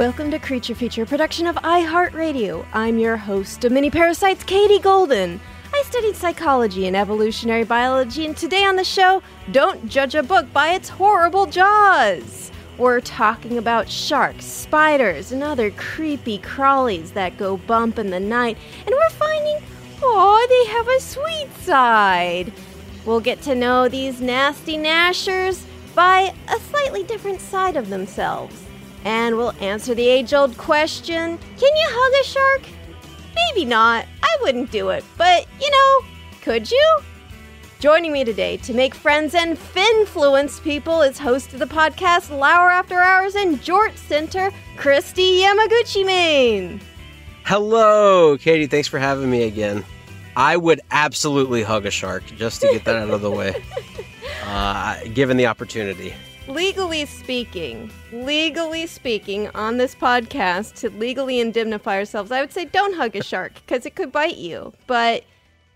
Welcome to Creature Feature, production of iHeartRadio. I'm your host of Mini Parasites, Katie Golden. I studied psychology and evolutionary biology, and today on the show, don't judge a book by its horrible jaws. We're talking about sharks, spiders, and other creepy crawlies that go bump in the night, and we're finding, oh, they have a sweet side. We'll get to know these nasty gnashers by a slightly different side of themselves. And we'll answer the age old question Can you hug a shark? Maybe not. I wouldn't do it. But, you know, could you? Joining me today to make friends and finfluence people is host of the podcast Lauer After Hours and Jort Center, Christy Yamaguchi Main. Hello, Katie. Thanks for having me again. I would absolutely hug a shark just to get that out of the way, uh, given the opportunity legally speaking, legally speaking, on this podcast, to legally indemnify ourselves, I would say don't hug a shark because it could bite you. But,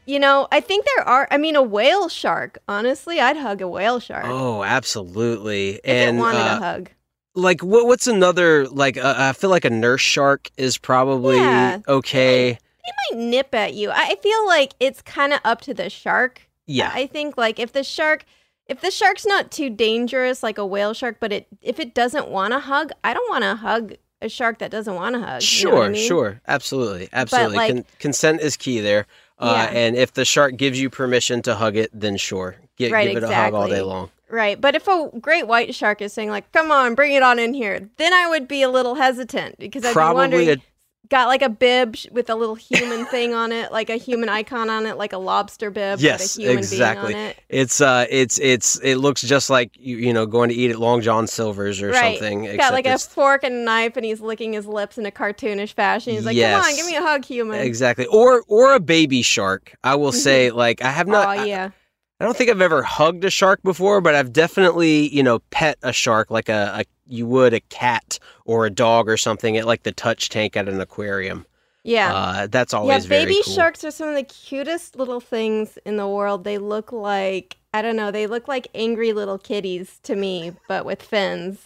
you know, I think there are, I mean, a whale shark, honestly, I'd hug a whale shark. Oh, absolutely. If and it wanted uh, a hug. like, what, what's another, like, uh, I feel like a nurse shark is probably Yeah. okay. It might nip at you. I feel like it's kind of up to the shark. Yeah. I think, like, if the shark. If the shark's not too dangerous, like a whale shark, but it if it doesn't want to hug, I don't want to hug a shark that doesn't want to hug. you Sure, know I mean? sure. Absolutely. Absolutely. like- Con- consent is key there. Uh, Yeah. And if the shark gives you permission to hug it, then sure. Right, give it a hug all day long. Right. But if a great white shark is saying like, "Come on, bring it on in here," then I would be a little hesitant because I'd Probably be wondering. a- Got like a bib with a little human thing on it, like a human icon on it, like a lobster bib Yes, with a human exactly. being on it. It's uh, it's it's it looks just like you you know going to eat at Long John Silver's or right. something. Got except like a fork and a knife, and he's licking his lips in a cartoonish fashion. He's like, "Come on, give me a hug, human." exactly, or or a baby shark. I will say, like I have not. oh I- yeah. I don't think I've ever hugged a shark before, but I've definitely, you know, pet a shark like a, a you would a cat or a dog or something at like the touch tank at an aquarium. Yeah. Uh, that's yeah, always very baby cool. sharks are some of the cutest little things in the world. They look like I don't know, they look like angry little kitties to me, but with fins.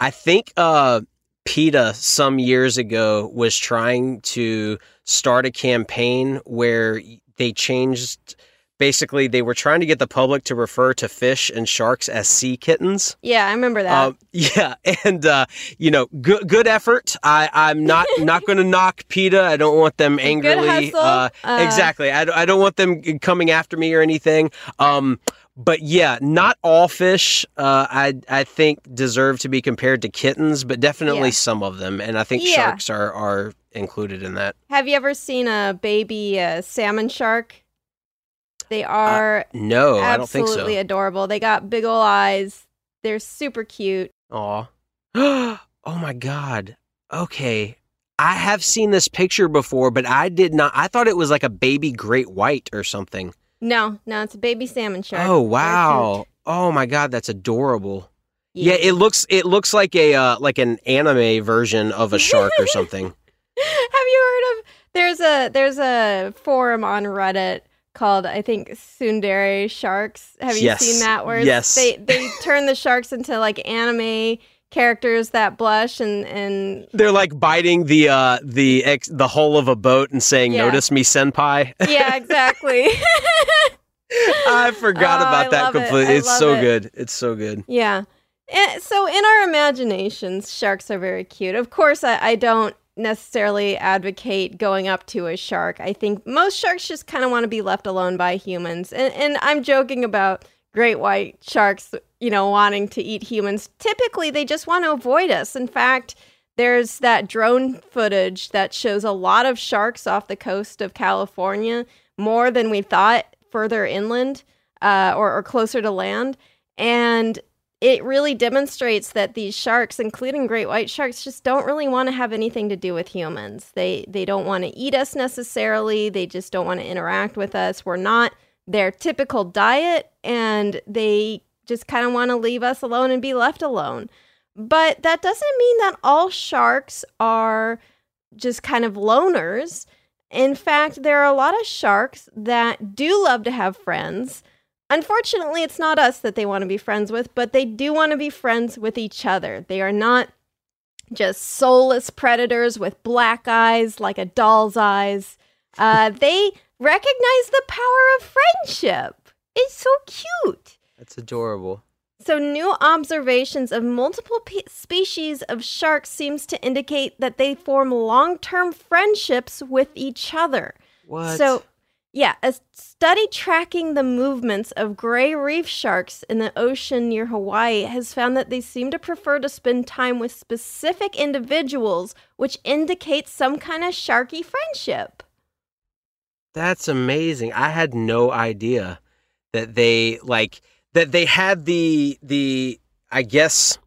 I think uh, PETA some years ago was trying to start a campaign where they changed basically they were trying to get the public to refer to fish and sharks as sea kittens. Yeah, I remember that. Um, yeah, and uh, you know, good good effort. I I'm not not going to knock PETA. I don't want them angrily. Uh, Uh, exactly. I, don't- I don't want them coming after me or anything. Um, but yeah, not all fish. Uh, I I think deserve to be compared to kittens, but definitely Yeah. some of them, and I think Yeah. sharks are are included in that. Have you ever seen a baby uh, salmon shark? They are No, Uh, I don't think absolutely so. adorable. They got big ol' eyes. They're super cute. Aw. oh my god. Okay. I have seen this picture before, but I did not. I thought it was like a baby great white or something. No, no, it's a baby salmon shark. Oh wow! Oh my god, that's adorable. Yeah, it looks it looks like a uh, like an anime version of a shark or something. Have you heard of? There's a there's a forum on Reddit called I think Tsundere Sharks. Have you Yes. seen that? Where Yes. they they turn the sharks into like anime characters that blush and and They're like biting the uh the ex- the hull of a boat and saying Yeah. "Notice me, senpai." yeah, exactly. I forgot Oh, about I that love it. completely. It's so it. good. It's so good. Yeah. And so in our imaginations, sharks are very cute. Of course, I, I don't necessarily advocate going up to a shark. I think most sharks just kind of want to be left alone by humans. And, and I'm joking about great white sharks, you know, wanting to eat humans. Typically, they just want to avoid us. In fact, there's that drone footage that shows a lot of sharks off the coast of California, more than we thought further inland uh, or, or closer to land. And it really demonstrates that these sharks, including great white sharks, just don't really want to have anything to do with humans. They they don't want to eat us necessarily. They just don't want to interact with us. We're not their typical diet, and they just kind of want to leave us alone and be left alone. But that doesn't mean that all sharks are just kind of loners. In fact, there are a lot of sharks that do love to have friends. Unfortunately, it's not us that they want to be friends with, but they do want to be friends with each other. They are not just soulless predators with black eyes like a doll's eyes. Uh, they recognize the power of friendship. It's so cute. That's adorable. So, new observations of multiple pe- species of sharks seems to indicate that they form long-term friendships with each other. What? So, yeah, a study tracking the movements of gray reef sharks in the ocean near Hawaii has found that they seem to prefer to spend time with specific individuals, which indicates some kind of sharky friendship. That's amazing. I had no idea that they like that they had the the I guess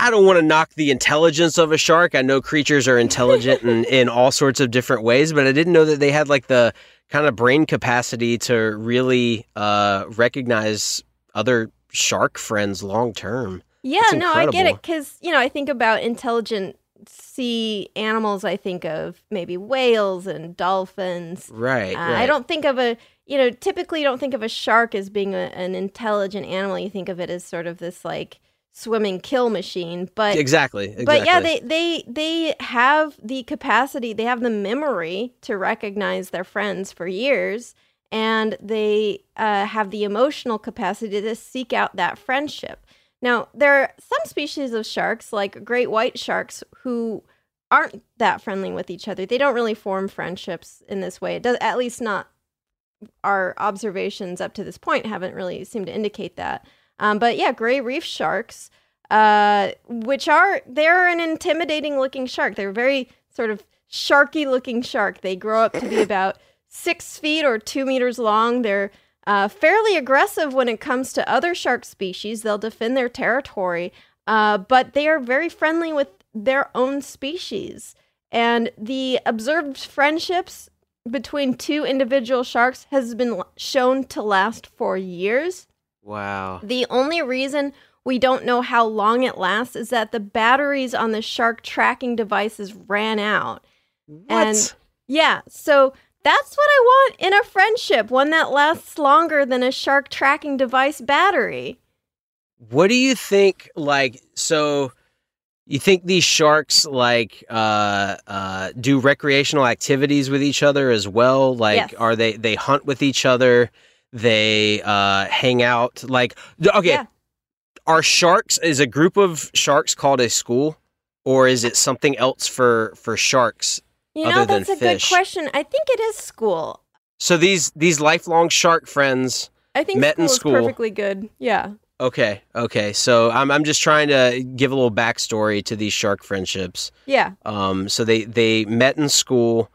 I don't want to knock the intelligence of a shark. I know creatures are intelligent in, in all sorts of different ways, but I didn't know that they had like the kind of brain capacity to really uh, recognize other shark friends long term. Yeah, no, I get it because you know I think about intelligent sea animals. I think of maybe whales and dolphins. Right, Uh, right. I don't think of a you know typically you don't think of a shark as being a, an intelligent animal. You think of it as sort of this like swimming kill machine. But exactly, exactly. but yeah, they they they have the capacity, they have the memory to recognize their friends for years, and they uh, have the emotional capacity to seek out that friendship. Now, there are some species of sharks, like great white sharks, who aren't that friendly with each other. They don't really form friendships in this way. It does, at least not our observations up to this point haven't really seemed to indicate that. Um, but yeah, gray reef sharks, uh, which are they're an intimidating looking shark. They're very sort of sharky looking shark. They grow up to be about six feet or two meters long. They're uh, fairly aggressive when it comes to other shark species. They'll defend their territory, uh, but they are very friendly with their own species. And the observed friendships between two individual sharks has been l- shown to last for years. Wow. The only reason we don't know how long it lasts is that the batteries on the shark tracking devices ran out. What? And yeah, so that's what I want in a friendship, one that lasts longer than a shark tracking device battery. What do you think? Like, so You think these sharks like uh, uh, do recreational activities with each other as well? Like, Yes. are they they hunt with each other? They uh, hang out. Like, okay, Yeah. are sharks is a group of sharks called a school, or is it something else for for sharks? You know, that's a fish. good question. I think it is school. So these these lifelong shark friends. I think Met in school, school. is perfectly good. Yeah. Okay, okay. So I'm I'm just trying to give a little backstory to these shark friendships. Yeah. Um, so they they met in school,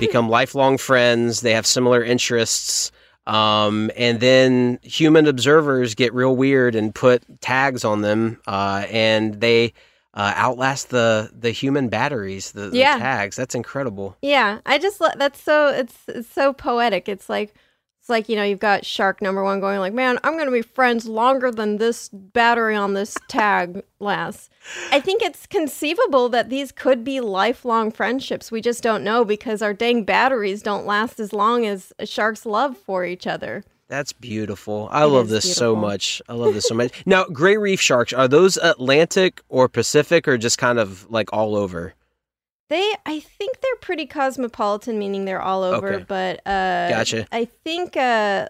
become lifelong friends. They have similar interests. Um, and then human observers get real weird and put tags on them, uh, and they uh, outlast the the human batteries, the, the tags. That's incredible. Yeah, I just lo- that's so it's it's so poetic. It's like it's like you know you've got shark number one going like, man, I'm gonna be friends longer than this battery on this tag lasts. I think it's conceivable that these could be lifelong friendships. We just don't know because our dang batteries don't last as long as a shark's love for each other. That's beautiful. I It love is this so much. I love this so much. Now, gray reef sharks are those Atlantic or Pacific, or just kind of like all over? They, I think they're pretty cosmopolitan, meaning they're all over. Okay. But uh, Gotcha. I think, uh,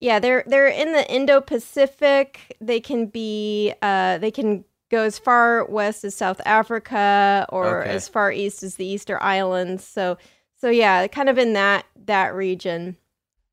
yeah, they're they're in the Indo-Pacific. They can be, uh, they can go as far west as South Africa or Okay. as far east as the Easter Islands. So, so yeah, kind of in that that region.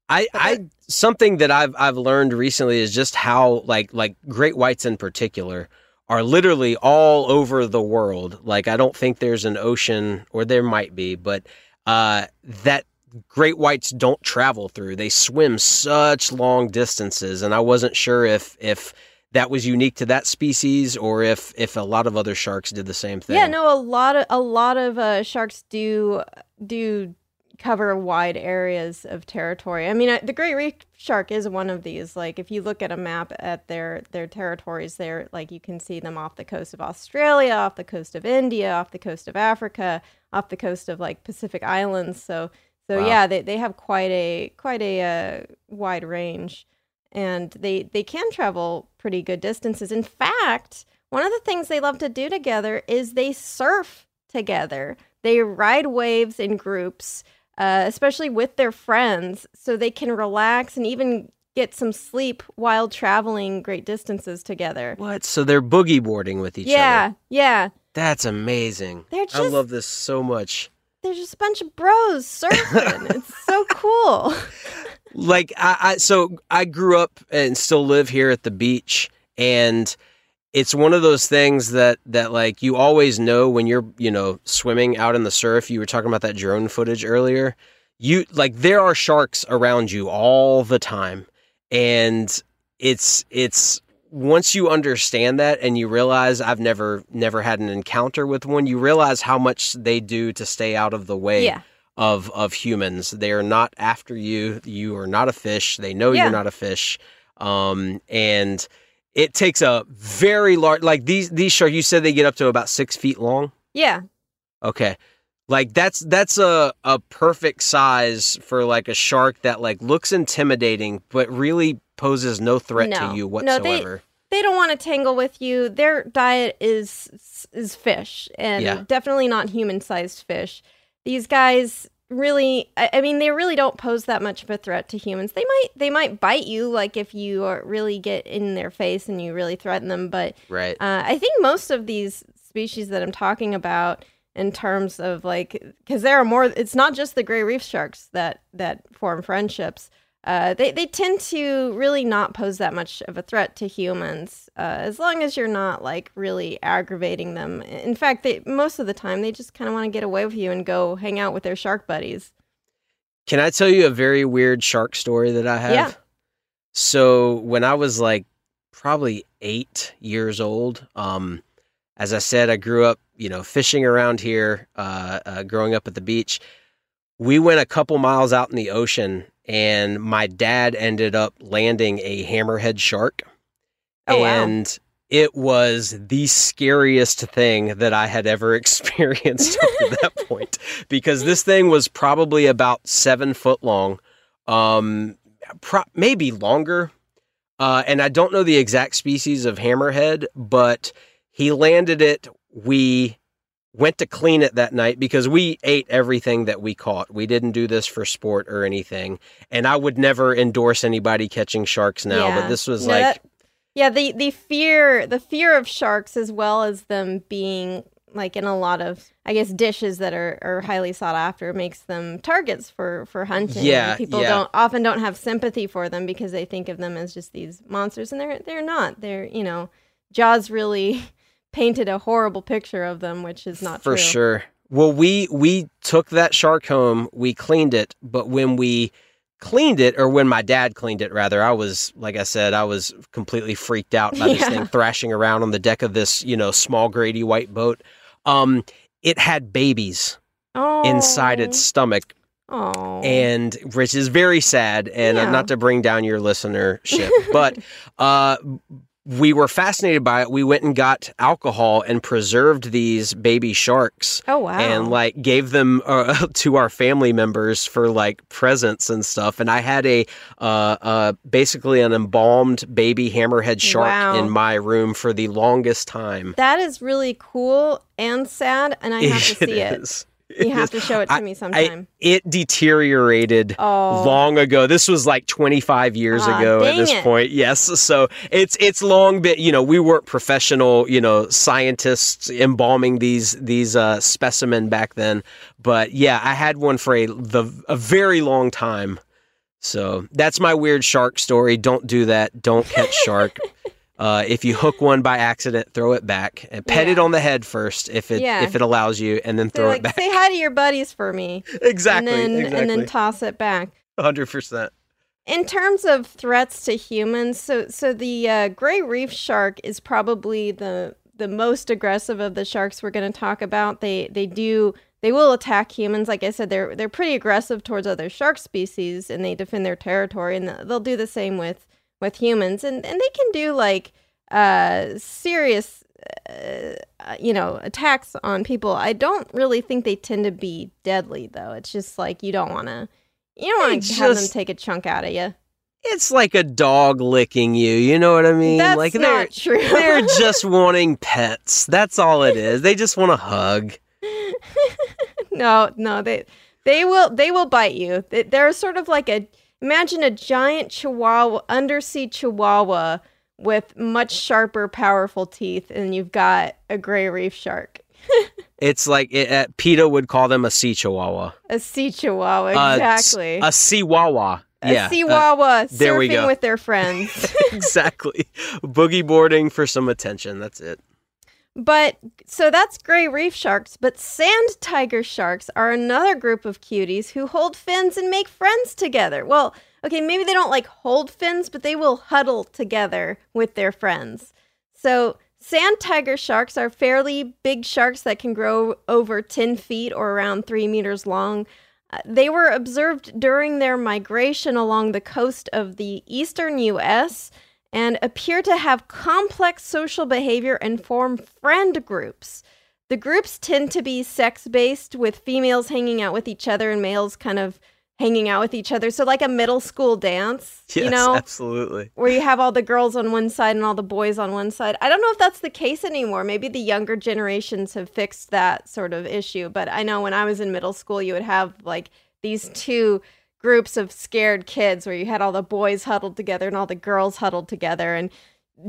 I, I something that I've I've learned recently is just how like like great whites in particular are literally all over the world. Like I don't think there's an ocean or there might be, but uh that great whites don't travel through. They swim such long distances and I wasn't sure if if that was unique to that species or if if a lot of other sharks did the same thing. Yeah, no, a lot of a lot of uh, sharks do do cover wide areas of territory. I mean, uh, the gray reef shark is one of these. Like, if you look at a map at their their territories, there, like you can see them off the coast of Australia, off the coast of India, off the coast of Africa, off the coast of like Pacific Islands. So, so Wow. yeah, they they have quite a quite a uh, wide range, and they they can travel pretty good distances. In fact, one of the things they love to do together is they surf together. They ride waves in groups, uh, especially with their friends, so they can relax and even get some sleep while traveling great distances together. What? So they're boogie boarding with each yeah, other. yeah. Yeah. That's amazing. They're just, I love this so much. They're just a bunch of bros surfing. it's so cool. like I, I so I grew up and still live here at the beach and it's one of those things that that like you always know when you're you know swimming out in the surf you were talking about that drone footage earlier you like there are sharks around you all the time and it's it's once you understand that and you realize I've never never had an encounter with one you realize how much they do to stay out of the way Yeah. of of humans. They are not after you. You are not a fish. They know Yeah. you're not a fish. Um, and it takes a very large like these these sharks. You said they get up to about six feet long. Yeah. Okay. Like that's that's a a perfect size for like a shark that like looks intimidating but really poses no threat No. to you whatsoever No, they-. They don't want to tangle with you. Their diet is is fish and Yeah. definitely not human-sized fish. These guys really I, I mean they really don't pose that much of a threat to humans. They might they might bite you like if you are, really get in their face and you really threaten them, but right. uh, I think most of these species that I'm talking about, in terms of like, because there are more. It's not just the gray reef sharks that that form friendships. Uh, they they tend to really not pose that much of a threat to humans, uh, as long as you're not like really aggravating them. In fact, they most of the time they just kind of want to get away with you and go hang out with their shark buddies. Can I tell you a very weird shark story that I have? Yeah. So when I was like probably eight years old, um, as I said, I grew up, you know, fishing around here, uh, uh, growing up at the beach. We went a couple miles out in the ocean, and my dad ended up landing a hammerhead shark. Oh, wow. and it was the scariest thing that I had ever experienced up to that point because this thing was probably about seven foot long, um, pro- maybe longer. Uh, and I don't know the exact species of hammerhead, but he landed it we went to clean it that night because we ate everything that we caught. We didn't do this for sport or anything. And I would never endorse anybody catching sharks now, Yeah. but this was No, like that- yeah, the the fear the fear of sharks as well as them being like in a lot of I guess dishes that are, are highly sought after makes them targets for for hunting. Yeah, people yeah. don't often don't have sympathy for them because they think of them as just these monsters, and they're they're not. They're you know, Jaws really painted a horrible picture of them, which is not for true. sure. Well, we we took that shark home, we cleaned it, but when we cleaned it or when my dad cleaned it rather, I was like I said, I was completely freaked out by this Yeah. thing thrashing around on the deck of this, you know, small Grady white boat. Um it had babies Oh, inside its stomach Oh, and which is very sad and uh, Yeah. not to bring down your listenership but uh we were fascinated by it we went and got alcohol and preserved these baby sharks oh wow, and like gave them uh, to our family members for like presents and stuff and i had a uh, uh basically an embalmed baby hammerhead shark Wow. in my room for the longest time that is really cool and sad, and I have to see it. is. You have to show it to I- me I- sometime. it deteriorated oh, long ago. This was like 25 years Ah, ago at this it. point. Yes. So it's it's long been, you know, we weren't professional, you know, scientists embalming these these uh specimen back then, but yeah, I had one for a the a very long time. So that's my weird shark story. Don't do that. Don't catch shark. Uh, if you hook one by accident, throw it back and pet it on the head first, if it Yeah. if it allows you, and then throw like, it back. say hi to your buddies for me, exactly, and then exactly, and then toss it back. hundred percent. In terms of threats to humans, so so the uh, gray reef shark is probably the the most aggressive of the sharks we're going to talk about. They they do they will attack humans. Like I said, they're they're pretty aggressive towards other shark species, and they defend their territory. And they'll do the same with with humans. And and they can do like uh serious. Uh, uh, you know, attacks on people. I don't really think they tend to be deadly, though. It's just like you don't want to, you don't want to have them take a chunk out of you. It's like a dog licking you. You know what I mean? That's like they're not true. they're just wanting pets. That's all it is. They just want a hug. no, no, they they will they will bite you. They're sort of like a imagine a giant chihuahua undersea chihuahua with much sharper, powerful teeth, and you've got a gray reef shark, It's like it, uh, PETA would call them a sea chihuahua. a sea chihuahua, Uh, exactly. a sea wawa. a yeah. sea uh, there we go. with their friends. exactly. Boogie boarding for some attention. That's it. But so that's gray reef sharks, but sand tiger sharks are another group of cuties who hold fins and make friends together. Well, okay, maybe they don't like hold fins, but they will huddle together with their friends. So sand tiger sharks are fairly big sharks that can grow over 10 feet or around 3 meters long. Uh, they were observed during their migration along the coast of the eastern US and appear to have complex social behavior and form friend groups. The groups tend to be sex based, with females hanging out with each other and males kind of hanging out with each other. So, like a middle school dance, Yes, you know, absolutely. where you have all the girls on one side and all the boys on one side. I don't know if that's the case anymore. Maybe the younger generations have fixed that sort of issue. But I know when I was in middle school, you would have like these two groups of scared kids where you had all the boys huddled together and all the girls huddled together. And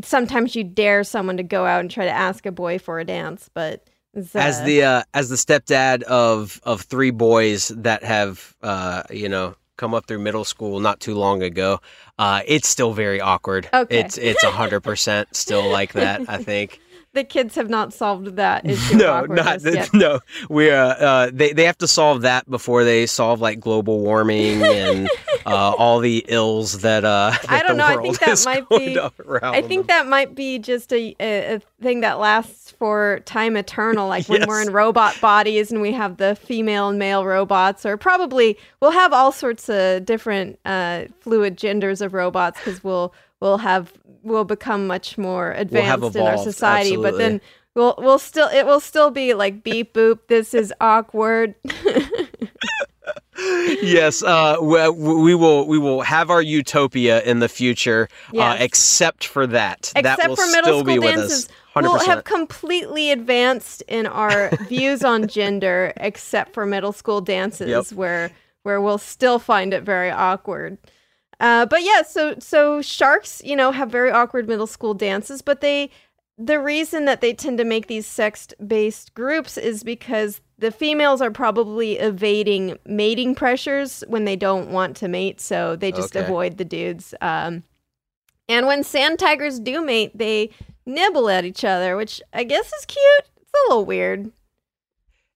sometimes you dare someone to go out and try to ask a boy for a dance. But it's, As uh, the uh, as the stepdad of of three boys that have uh, you know come up through middle school not too long ago, uh, it's still very awkward. Okay. It's it's a hundred percent still like that. I think. The kids have not solved that issue. no, not yet. no. We uh, uh, they they have to solve that before they solve like global warming and uh, all the ills that uh. I don't the know. I think that might be- I think them. that might be just a, a, a thing that lasts for time eternal, like when we're in robot bodies and we have the female and male robots, or probably we'll have all sorts of different uh, fluid genders of robots because we'll we'll have we'll become much more advanced have in our society. But then we'll we'll still it will still be like beep boop. This is awkward. yes, uh, we, we will we will have our utopia in the future, uh, except for that. that Except will for middle still school dances. 100%. we'll have completely advanced in our views on gender, except for middle school dances, Yep. where where we'll still find it very awkward. Uh, but yeah, so so sharks, you know, have very awkward middle school dances, but they the reason that they tend to make these sex-based groups is because the females are probably evading mating pressures when they don't want to mate, so they just Okay. avoid the dudes. Um, and when sand tigers do mate, they nibble at each other, which I guess is cute. It's a little weird.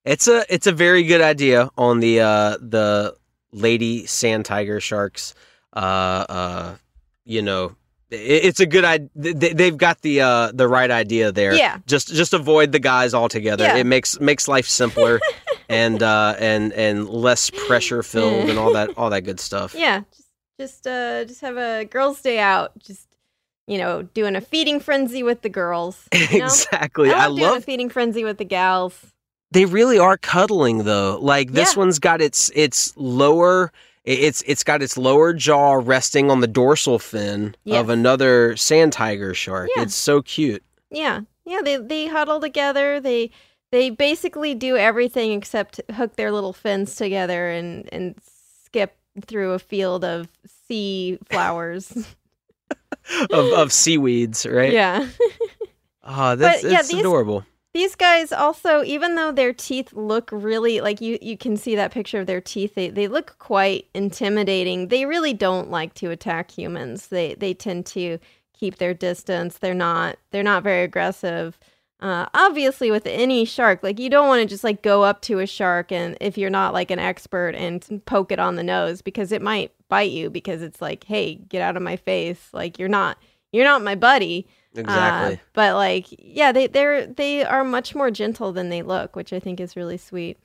It's a it's a very good idea on the uh the lady sand tiger sharks. Uh uh you know it's a good idea. They've got the uh the right idea there. Yeah. Just just avoid the guys altogether. Yeah. It makes makes life simpler and uh and and less pressure filled and all that all that good stuff. Yeah, just just uh just have a girls' day out. Just you know, doing a feeding frenzy with the girls. You know? exactly. I I love doing a love feeding frenzy with the gals. they really are cuddling though. Like this Yeah. one's got its its lower it's it's got its lower jaw resting on the dorsal fin Yes. of another sand tiger shark. Yeah. It's so cute. Yeah, yeah. They they huddle together. They they basically do everything except hook their little fins together and and skip through a field of sea flowers. Of of seaweeds, right? yeah. Oh, that's But, yeah, these- adorable. These guys also, even though their teeth look really like you, you can see that picture of their teeth. They they look quite intimidating. They really don't like to attack humans. They they tend to keep their distance. They're not they're not very aggressive. Uh, obviously, with any shark, like you don't want to just like go up to a shark and if you're not like an expert and poke it on the nose because it might bite you because it's like, hey, get out of my face. Like you're not you're not my buddy. Exactly. Uh, but like, yeah, they they're they are much more gentle than they look, which I think is really sweet.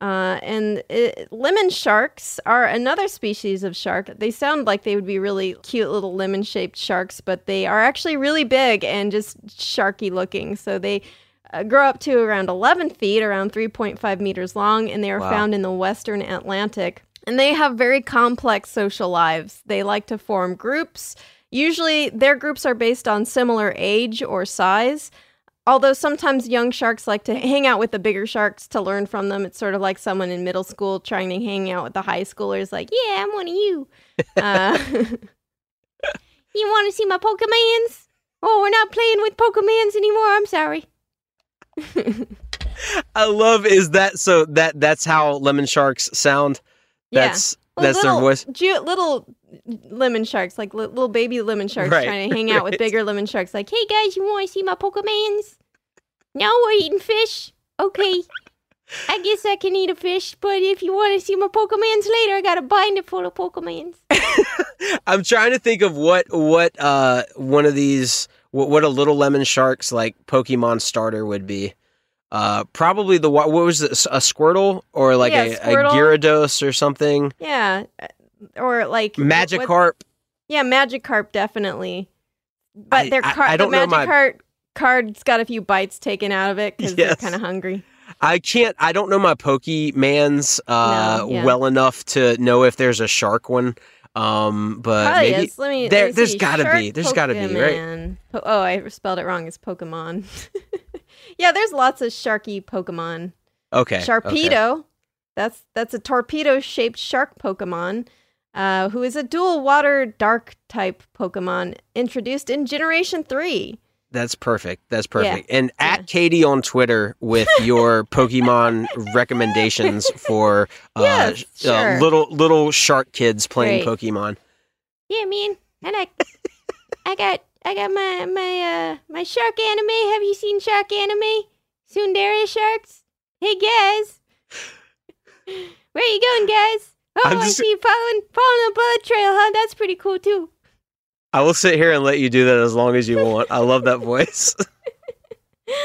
Uh, and it, lemon sharks are another species of shark. They sound like they would be really cute little lemon shaped sharks, but they are actually really big and just sharky looking. So they uh, grow up to around 11 feet, around 3.5 meters long, and they are Wow. found in the western Atlantic. And they have very complex social lives. They like to form groups. Usually, their groups are based on similar age or size. Although sometimes young sharks like to hang out with the bigger sharks to learn from them. It's sort of like someone in middle school trying to hang out with the high schoolers, like, yeah, I'm one of you. uh, you want to see my Pokemans? Oh, we're not playing with Pokemans anymore. I'm sorry. I love is that so that that's how lemon sharks sound. Yeah. That's Well, that's little, their voice. Ju- little lemon sharks, like li- little baby lemon sharks, Right, trying to hang out with bigger lemon sharks. Like, hey guys, you want to see my Pokemans? No, we're eating fish. Okay. I guess I can eat a fish, but if you want to see my Pokemans later, I got a binder full of Pokemans. I'm trying to think of what what uh one of these what, what a little lemon shark's like Pokemon starter would be. Uh, probably the what was it, a Squirtle or like Yeah, a, a Gyarados or something. Yeah, or like what- Magikarp. Yeah, Magikarp definitely. But I- their I- card, I don't the know my- Magikarp card's got a few bites taken out of it because Yes. they're kind of hungry. I can't. I don't know my Pokemans uh, No, yeah. well enough to know if there's a shark one. Um, but Probably maybe is. Let me. there- let me there's see. gotta be. There's gotta be, right? Po- oh, I spelled it wrong. It's Pokemon. yeah, there's lots of sharky Pokemon. okay. okay. Sharpedo. That's that's a torpedo-shaped shark Pokemon, uh, who is a dual water dark type Pokemon introduced in Generation Three. That's perfect. That's Yeah. perfect. And Yeah. at Katie on Twitter with your Pokemon recommendations for uh, Yes, sh- uh, little little shark kids playing Great. Pokemon. Yeah, man. And I, I got, I got my my uh my shark anime. Have you seen Shark Anime? Tsundere sharks. Hey guys, where you going, guys? Oh, I'm I see you following following the blood trail, huh? That's pretty cool too. I will sit here and let you do that as long as you want. I love that voice.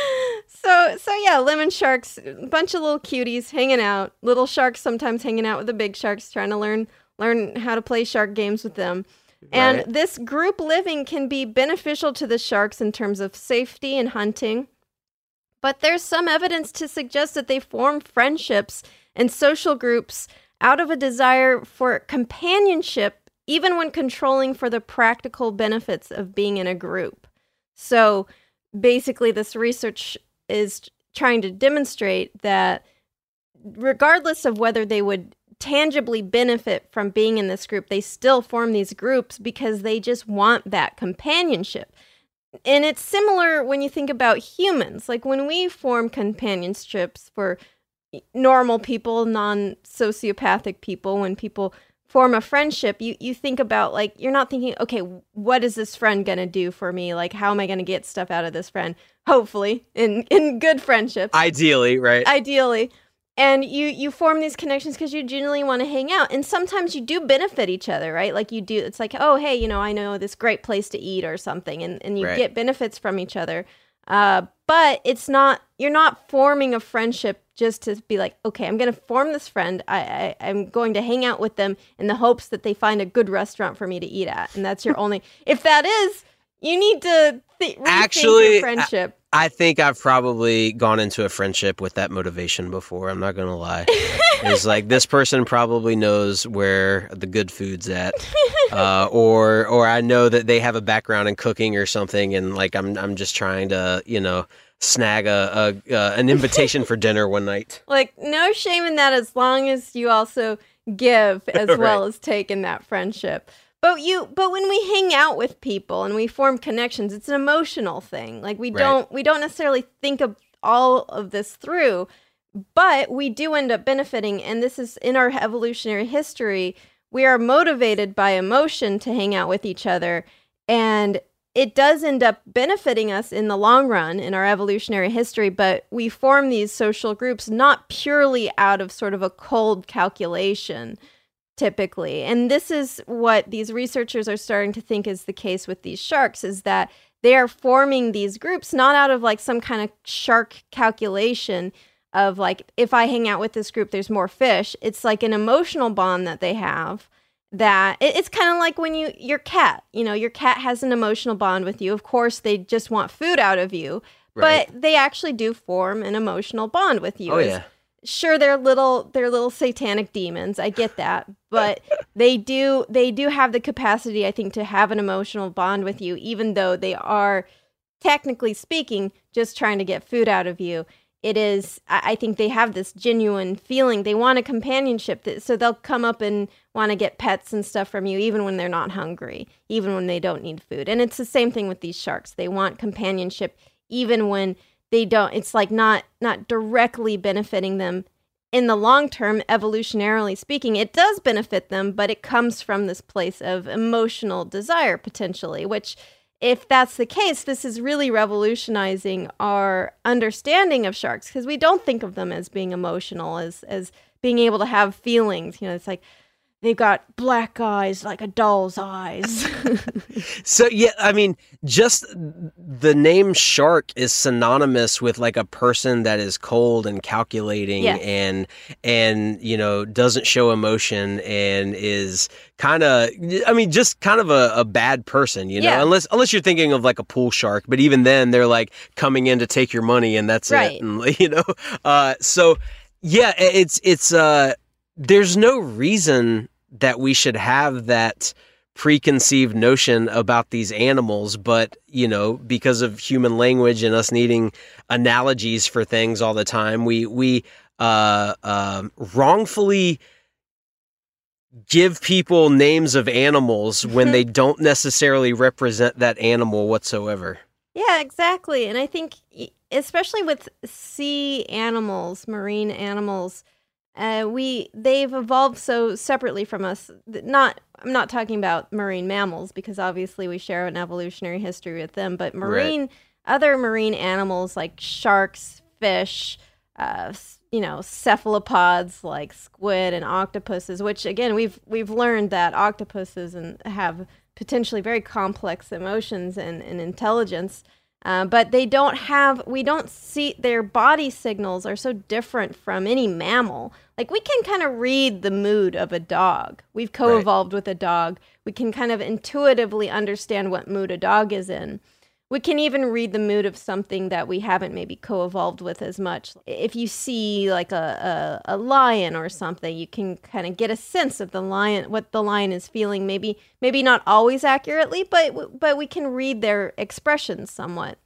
So so yeah, lemon sharks, a bunch of little cuties hanging out. Little sharks sometimes hanging out with the big sharks, trying to learn learn how to play shark games with them. And Right. this group living can be beneficial to the sharks in terms of safety and hunting. But there's some evidence to suggest that they form friendships and social groups out of a desire for companionship, even when controlling for the practical benefits of being in a group. So, basically this research is trying to demonstrate that regardless of whether they would tangibly benefit from being in this group, they still form these groups because they just want that companionship. And it's similar when you think about humans. Like when we form companionships for normal people, non sociopathic people, when people form a friendship, you, you think about like, you're not thinking, okay, what is this friend going to do for me? Like, how am I going to get stuff out of this friend? Hopefully, in, in good friendships. Ideally, right? Ideally and you you form these connections because you genuinely want to hang out and sometimes you do benefit each other right like you do it's like oh hey you know i know this great place to eat or something and, and you Right. get benefits from each other uh, but it's not you're not forming a friendship just to be like okay i'm going to form this friend. I, I i'm going to hang out with them in the hopes that they find a good restaurant for me to eat at and that's your only if that is you need to th- Actually, friendship I think I've probably gone into a friendship with that motivation before. I'm not gonna lie. it's like this person probably knows where the good food's at, uh, or or I know that they have a background in cooking or something, and like I'm I'm just trying to you know snag a, a uh, an invitation for dinner one night. Like no shame in that as long as you also give as well as take in that friendship. But you but when we hang out with people and we form connections, it's an emotional thing. Like we Right. don't we don't necessarily think of all of this through, but we do end up benefiting and this is in our evolutionary history, we are motivated by emotion to hang out with each other and it does end up benefiting us in the long run in our evolutionary history, but we form these social groups not purely out of sort of a cold calculation, typically. And this is what these researchers are starting to think is the case with these sharks is that they are forming these groups not out of like some kind of shark calculation of like if I hang out with this group, there's more fish. It's like an emotional bond that they have that it's kind of like when you your cat you know your cat has an emotional bond with you of course they just want food out of you Right. but they actually do form an emotional bond with you Oh yeah, sure they're little they're little satanic demons i get that but they do they do have the capacity i think to have an emotional bond with you even though they are technically speaking just trying to get food out of you. It is i I think they have this genuine feeling. They want a companionship that, so they'll come up and want to get pets and stuff from you even when they're not hungry even when they don't need food. And it's the same thing with these sharks. They want companionship even when they don't it's like not not directly benefiting them in the long term evolutionarily speaking it does benefit them but it comes from this place of emotional desire potentially which if that's the case this is really revolutionizing our understanding of sharks because we don't think of them as being emotional as as being able to have feelings you know it's like they've got black eyes like a doll's eyes So yeah, I mean, just the name shark is synonymous with like a person that is cold and calculating Yes. and and you know doesn't show emotion and is kind of I mean just kind of a, a bad person, you know, Yeah. unless unless you're thinking of like a pool shark, but even then they're like coming in to take your money and that's Right. it, and you know, uh, so yeah, it's it's uh, there's no reason that we should have that preconceived notion about these animals, but you know, because of human language and us needing analogies for things all the time, we we uh, um, wrongfully give people names of animals when they don't necessarily represent that animal whatsoever. Yeah, exactly. And I think, especially with sea animals, marine animals, uh, we they've evolved so separately from us. Not, I'm not talking about marine mammals because obviously we share an evolutionary history with them, but marine, other marine animals like sharks, fish, uh, you know, cephalopods like squid and octopuses. Which again, we've we've learned that octopuses and have potentially very complex emotions and, and intelligence. Uh, but they don't have, we don't see, their body signals are so different from any mammal. Like we can kind of read the mood of a dog. We've co evolved with a dog. We can kind of intuitively understand what mood a dog is in. We can even read the mood of something that we haven't maybe co evolved with as much. If you see like a, a, a lion or something, you can kind of get a sense of the lion, what the lion is feeling. Maybe maybe not always accurately, but but we can read their expressions somewhat.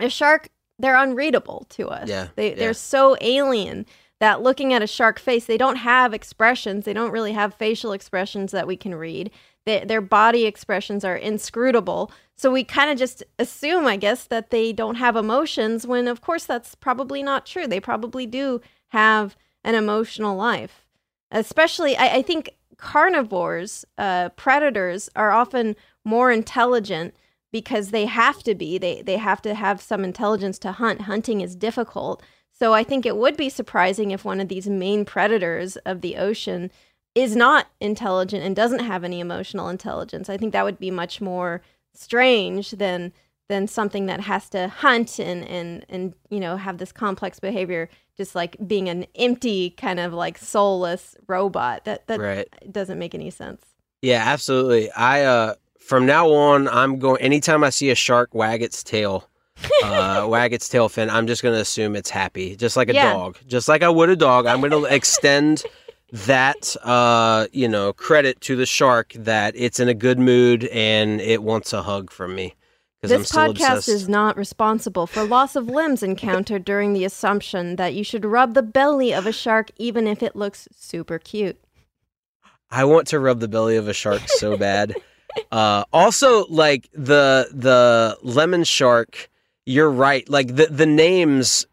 a shark they're unreadable to us. Yeah, They yeah. they're so alien that looking at a shark face, they don't have expressions. They don't really have facial expressions that we can read. They, their body expressions are inscrutable. So we kind of just assume, I guess, that they don't have emotions when of course that's probably not true. They probably do have an emotional life. Especially I, I think carnivores, uh, predators are often more intelligent because they have to be. They they have to have some intelligence to hunt. Hunting is difficult. So I think it would be surprising if one of these main predators of the ocean is not intelligent and doesn't have any emotional intelligence. I think that would be much more strange than than something that has to hunt and and and you know have this complex behavior just like being an empty kind of like soulless robot that that Right. doesn't make any sense. Yeah, absolutely. I uh from now on I'm going anytime I see a shark wag its tail, uh wag its tail fin, I'm just gonna assume it's happy. Just like a Yeah. dog. Just like I would a dog. I'm gonna extend that uh, you know, credit to the shark that it's in a good mood and it wants a hug from me. This podcast obsessed. is not responsible for loss of limbs encountered during the assumption that you should rub the belly of a shark even if it looks super cute. I want to rub the belly of a shark so bad. uh, also, like the the lemon shark, you're right. Like the the names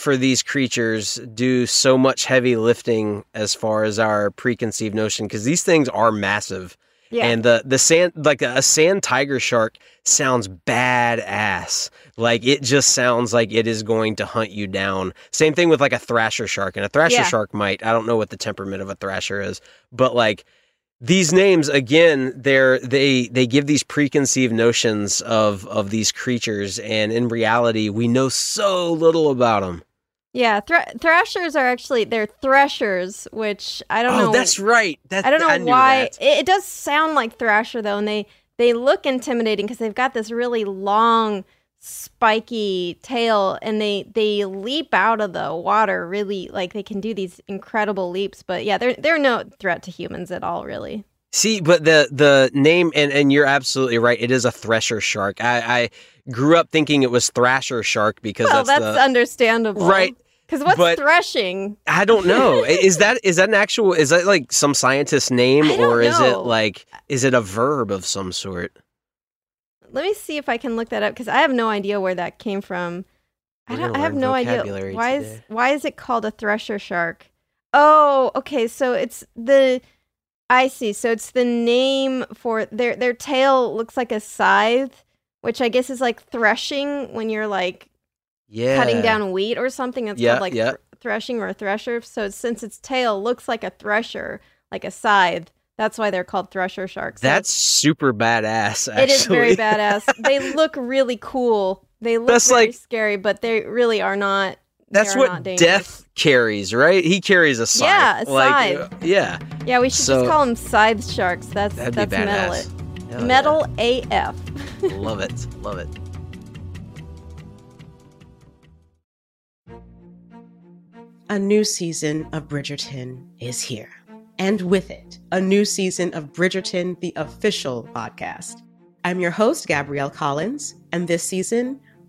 for these creatures do so much heavy lifting as far as our preconceived notion because these things are massive. Yeah. And the the sand like a sand tiger shark sounds badass. Like it just sounds like it is going to hunt you down. Same thing with like a thrasher shark. And a thrasher Yeah. shark might, I don't know what the temperament of a thrasher is, but like these names again, they're they they give these preconceived notions of of these creatures and in reality we know so little about them. Yeah, thr- thrashers are actually they're threshers, which I don't know. oh, know. that's right. That, I don't know knew why. It, it does sound like thrasher though, and they they look intimidating because they've got this really long, spiky tail, and they they leap out of the water really like they can do these incredible leaps. But yeah, they're they're no threat to humans at all, really. See, but the the name and and you're absolutely right. It is a thresher shark. I, I grew up thinking it was thrasher shark because well, that's, that's, the understandable, Right, Because what's but- threshing? I don't know. Is that is that an actual? Is that like some scientist's name, I or is it like is it a verb of some sort? Let me see if I can look that up because I have no idea where that came from. I We're don't. I have no idea why is why is it called a thresher shark? Oh, okay. So it's the. I see. So it's the name for their their tail looks like a scythe, which I guess is like threshing when you're like Yeah, cutting down wheat or something. It's Yeah, called like yeah. thr- threshing or a thresher. So since its tail looks like a thresher, like a scythe, that's why they're called thresher sharks. That's super badass. Actually. it is very badass. they look really cool. They look That's very like- scary, but they really are not. That's they are not what death carries, right? He carries a scythe. Yeah, a Like, scythe. uh, yeah, Yeah, we should So- just call them scythe sharks. That's that'd that's be metal. badass. Hell Metal AF. Love it. Love it. A new season of Bridgerton is here. And with it, a new season of Bridgerton, the official podcast. I'm your host, Gabrielle Collins, and this season,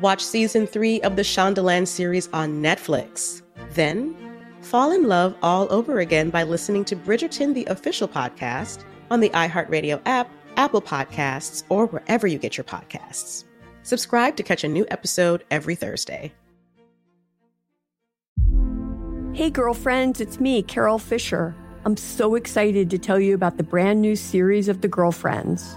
Watch season three of the Shondaland series on Netflix. Then, fall in love all over again by listening to Bridgerton, the official podcast, on the iHeartRadio app, Apple Podcasts, or wherever you get your podcasts. Subscribe to catch a new episode every Thursday. Hey, girlfriends, it's me, Carol Fisher. I'm so excited to tell you about the brand new series of The Girlfriends.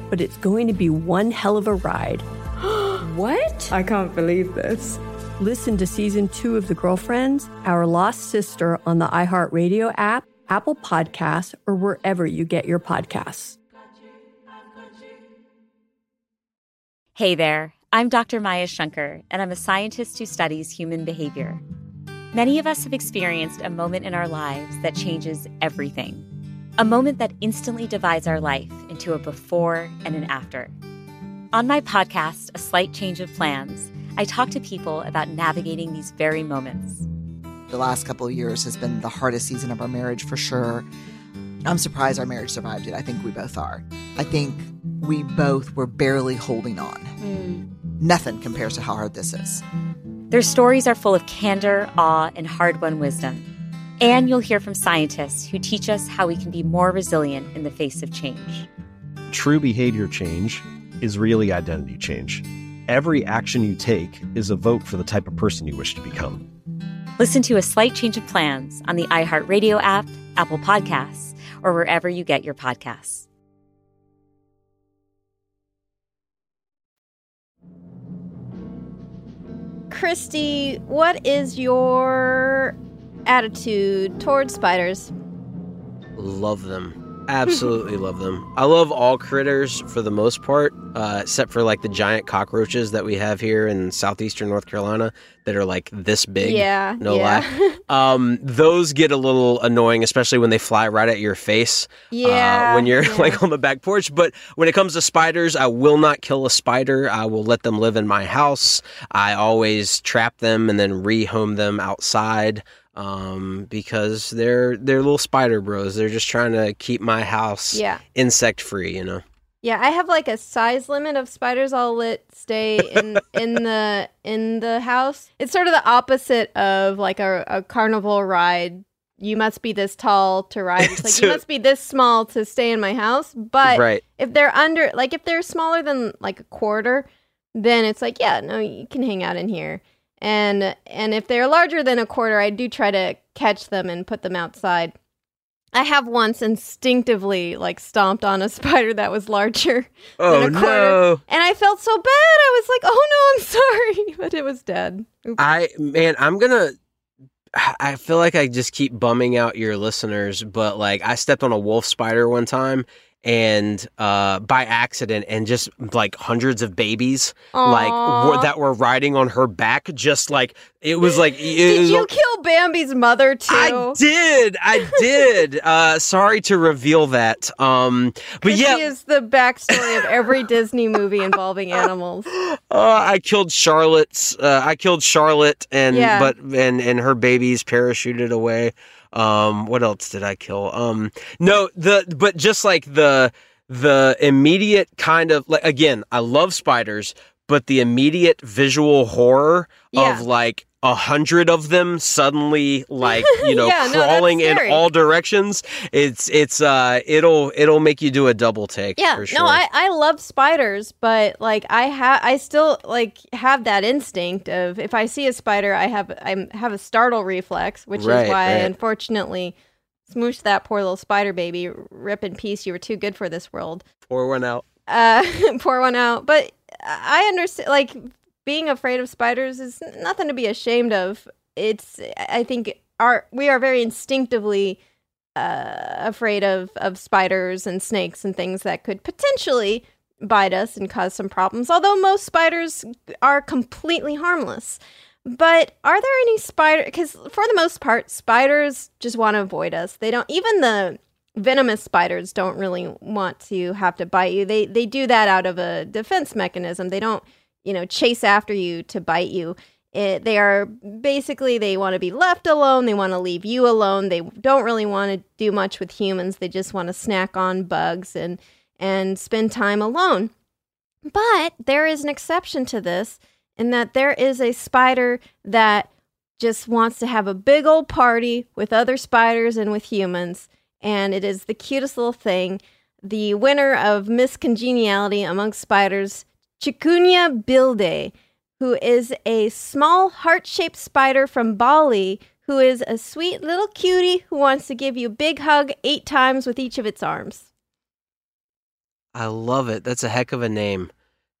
but it's going to be one hell of a ride. what? I can't believe this. Listen to season two of The Girlfriends, Our Lost Sister on the iHeartRadio app, Apple Podcasts, or wherever you get your podcasts. Hey there, I'm Dr. Maya Shankar, and I'm a scientist who studies human behavior. Many of us have experienced a moment in our lives that changes everything. A moment that instantly divides our life into a before and an after. On my podcast, A Slight Change of Plans, I talk to people about navigating these very moments. The last couple of years has been the hardest season of our marriage for sure. I'm surprised our marriage survived it. I think we both are. I think we both were barely holding on. Mm. Nothing compares to how hard this is. Their stories are full of candor, awe, and hard won wisdom. And you'll hear from scientists who teach us how we can be more resilient in the face of change. True behavior change is really identity change. Every action you take is a vote for the type of person you wish to become. Listen to A Slight Change of Plans on the iHeartRadio app, Apple Podcasts, or wherever you get your podcasts. Christy, what is your attitude towards spiders? Love them. Absolutely love them. I love all critters for the most part, uh, except for like the giant cockroaches that we have here in southeastern North Carolina that are like this big. Yeah. No yeah. lie. Um, those get a little annoying, especially when they fly right at your face. Yeah. Uh, when you're yeah. like on the back porch. But when it comes to spiders, I will not kill a spider. I will let them live in my house. I always trap them and then rehome them outside um, because they're they're little spider bros. They're just trying to keep my house Yeah. insect free. You know. Yeah, I have like a size limit of spiders I'll let stay in in the in the house. It's sort of the opposite of like a, a carnival ride. You must be this tall to ride. It's like So- you must be this small to stay in my house. But Right. if they're under like if they're smaller than like a quarter, then it's like, yeah, no, you can hang out in here. And and if they're larger than a quarter, I do try to catch them and put them outside. I have once instinctively like stomped on a spider that was larger Oh than a quarter. no! And I felt so bad. I was like, "Oh no, I'm sorry," but it was dead. Oops. I man, I'm gonna. I feel like I just keep bumming out your listeners, but like I stepped on a wolf spider one time and uh by accident and just like hundreds of babies like were, that were riding on her back just like it was like it Did was- you kill Bambi's mother too? I did. I did. uh sorry to reveal that. Um but yeah, is the backstory of every Disney movie involving animals. uh, I killed Charlotte's uh, I killed Charlotte and Yeah. but and and her babies parachuted away. Um what else did I kill? Um no, the but just like the the immediate kind of like again, I love spiders, but the immediate visual horror Yeah. of like a hundred of them suddenly like you know Yeah, no, crawling in all directions it's it's uh it'll it'll make you do a double take Yeah, for sure. no, I, I love spiders, but like I have I still like have that instinct of if I see a spider, I have I have a startle reflex, which Right, is why I unfortunately smooshed that poor little spider baby. Rip in peace. You were too good for this world. pour one out Uh, pour one out. But I understand. Like being afraid of spiders is nothing to be ashamed of. It's I think our we are very instinctively uh, afraid of of spiders and snakes and things that could potentially bite us and cause some problems. Although most spiders are completely harmless. But are there any spider? Because for the most part, spiders just want to avoid us. They don't. Even the venomous spiders don't really want to have to bite you. They they do that out of a defense mechanism. They don't, you know, chase after you to bite you. It, they are basically they want to be left alone. They want to leave you alone. They don't really want to do much with humans. They just want to snack on bugs and and spend time alone. But there is an exception to this in that there is a spider that just wants to have a big old party with other spiders and with humans. And it is the cutest little thing. The winner of Miss Congeniality among spiders, Chikunia bilde, who is a small heart shaped spider from Bali, who is a sweet little cutie who wants to give you a big hug eight times with each of its arms. I love it. That's a heck of a name.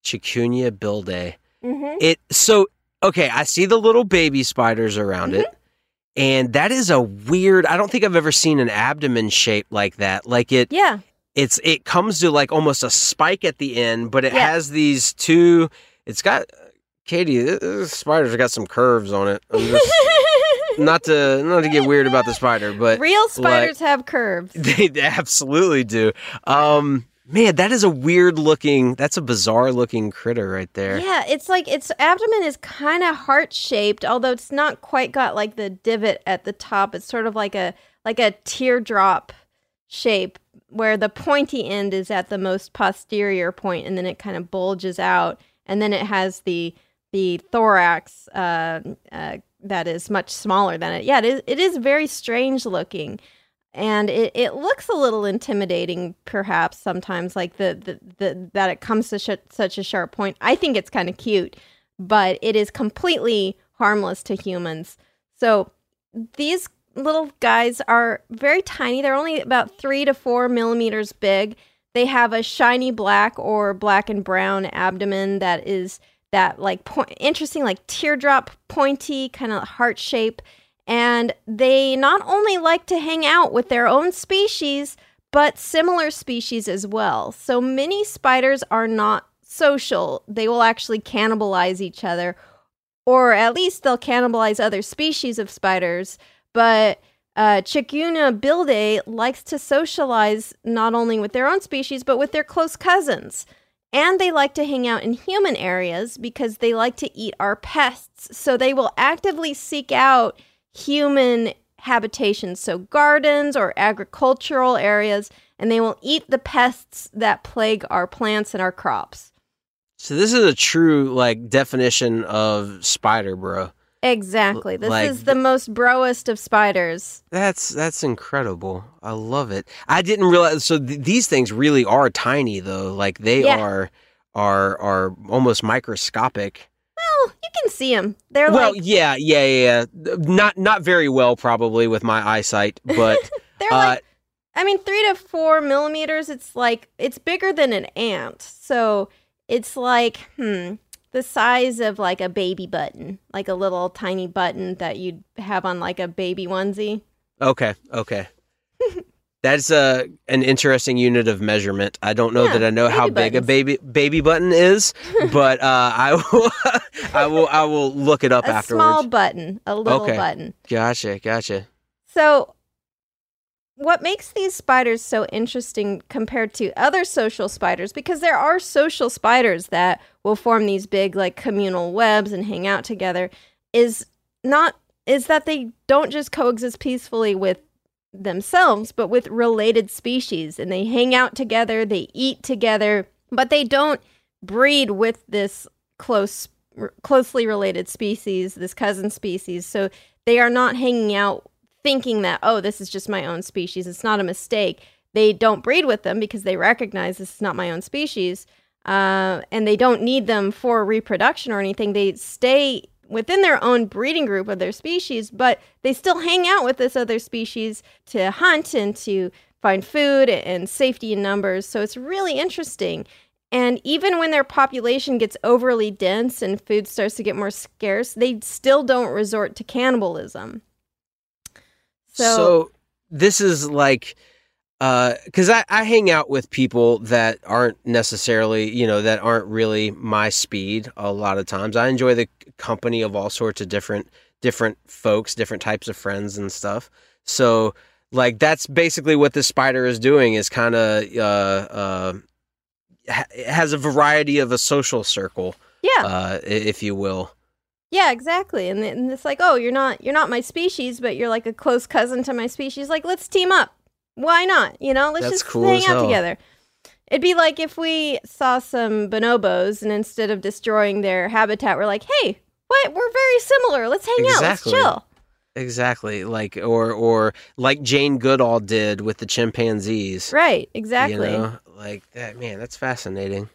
Chikunia bilde. Mm-hmm. It so okay, I see the little baby spiders around it. And that is a weird I don't think I've ever seen an abdomen shape like that. Like it Yeah. it's it comes to like almost a spike at the end, but it Yeah. has these two it's got Katie, this, spider's got some curves on it. I'm just not to not to get weird about the spider, but Real like- spiders have curves. they absolutely do. Um, man, that is a weird looking. That's a bizarre looking critter right there. Yeah, it's like its abdomen is kind of heart shaped, although it's not quite got like the divot at the top. It's sort of like a like a teardrop shape where the pointy end is at the most posterior point and then it kind of bulges out and then it has the the thorax uh, uh, that is much smaller than it. Yeah, it is, it is very strange looking. And it, it looks a little intimidating, perhaps sometimes, like the, the, the that it comes to sh- such a sharp point. I think it's kind of cute, but it is completely harmless to humans. So these little guys are very tiny. They're only about three to four millimeters big. They have a shiny black or black and brown abdomen that is that like po- interesting, like teardrop pointy kind of heart shape. And they not only like to hang out with their own species, but similar species as well. So many spiders are not social. They will actually cannibalize each other, or at least they'll cannibalize other species of spiders. But uh, bilde likes to socialize not only with their own species, but with their close cousins. And they like to hang out in human areas because they like to eat our pests. So they will actively seek out human habitations, so gardens or agricultural areas, and they will eat the pests that plague our plants and our crops. So this is a true like definition of spider, bro. Exactly. This Like is the most broest of spiders. That's that's incredible. I love it. I didn't realize. So th- these things really are tiny, though. Like they Yeah. are are are almost microscopic. Well, you can see them. They're well, like yeah, yeah, yeah, yeah. Not not very well, probably with my eyesight, but they're uh, like I mean, three to four millimeters. It's like it's bigger than an ant. So it's like hmm, the size of like a baby button, like a little tiny button that you'd have on like a baby onesie. Okay, okay. That's a an interesting unit of measurement. I don't know Yeah, that I know how baby big a baby baby button is, but uh, I will I will I will look it up afterwards. a afterwards. small button, a little Okay. button. Gotcha, gotcha. So, what makes these spiders so interesting compared to other social spiders? Because there are social spiders that will form these big, like communal webs and hang out together. Is not is that they don't just coexist peacefully with themselves, but with related species, and they hang out together, they eat together, but they don't breed with this close, r- closely related species, this cousin species. So they are not hanging out thinking that, oh, this is just my own species. It's not a mistake. They don't breed with them because they recognize this is not my own species. Uh, and they don't need them for reproduction or anything. They stay within their own breeding group of their species, but they still hang out with this other species to hunt and to find food and safety in numbers. So it's really interesting. And even when their population gets overly dense and food starts to get more scarce, they still don't resort to cannibalism. So, this is like because I, I hang out with people that aren't necessarily you know that aren't really my speed a lot of times i enjoy the company of all sorts of different different folks different types of friends and stuff so like that's basically what this spider is doing is kind of uh uh ha- has a variety of a social circle Yeah. uh if you will Yeah, exactly. And, and it's like, oh, you're not you're not my species, but you're like a close cousin to my species. Like, let's team up. Why not? You know, let's That's just cool hang out hell. together. It'd be like if we saw some bonobos and instead of destroying their habitat, we're like, hey, what? We're very similar. Let's hang out. Let's chill. Exactly. Like or or like Jane Goodall did with the chimpanzees. Right. Exactly. You know? Like that man, that's fascinating.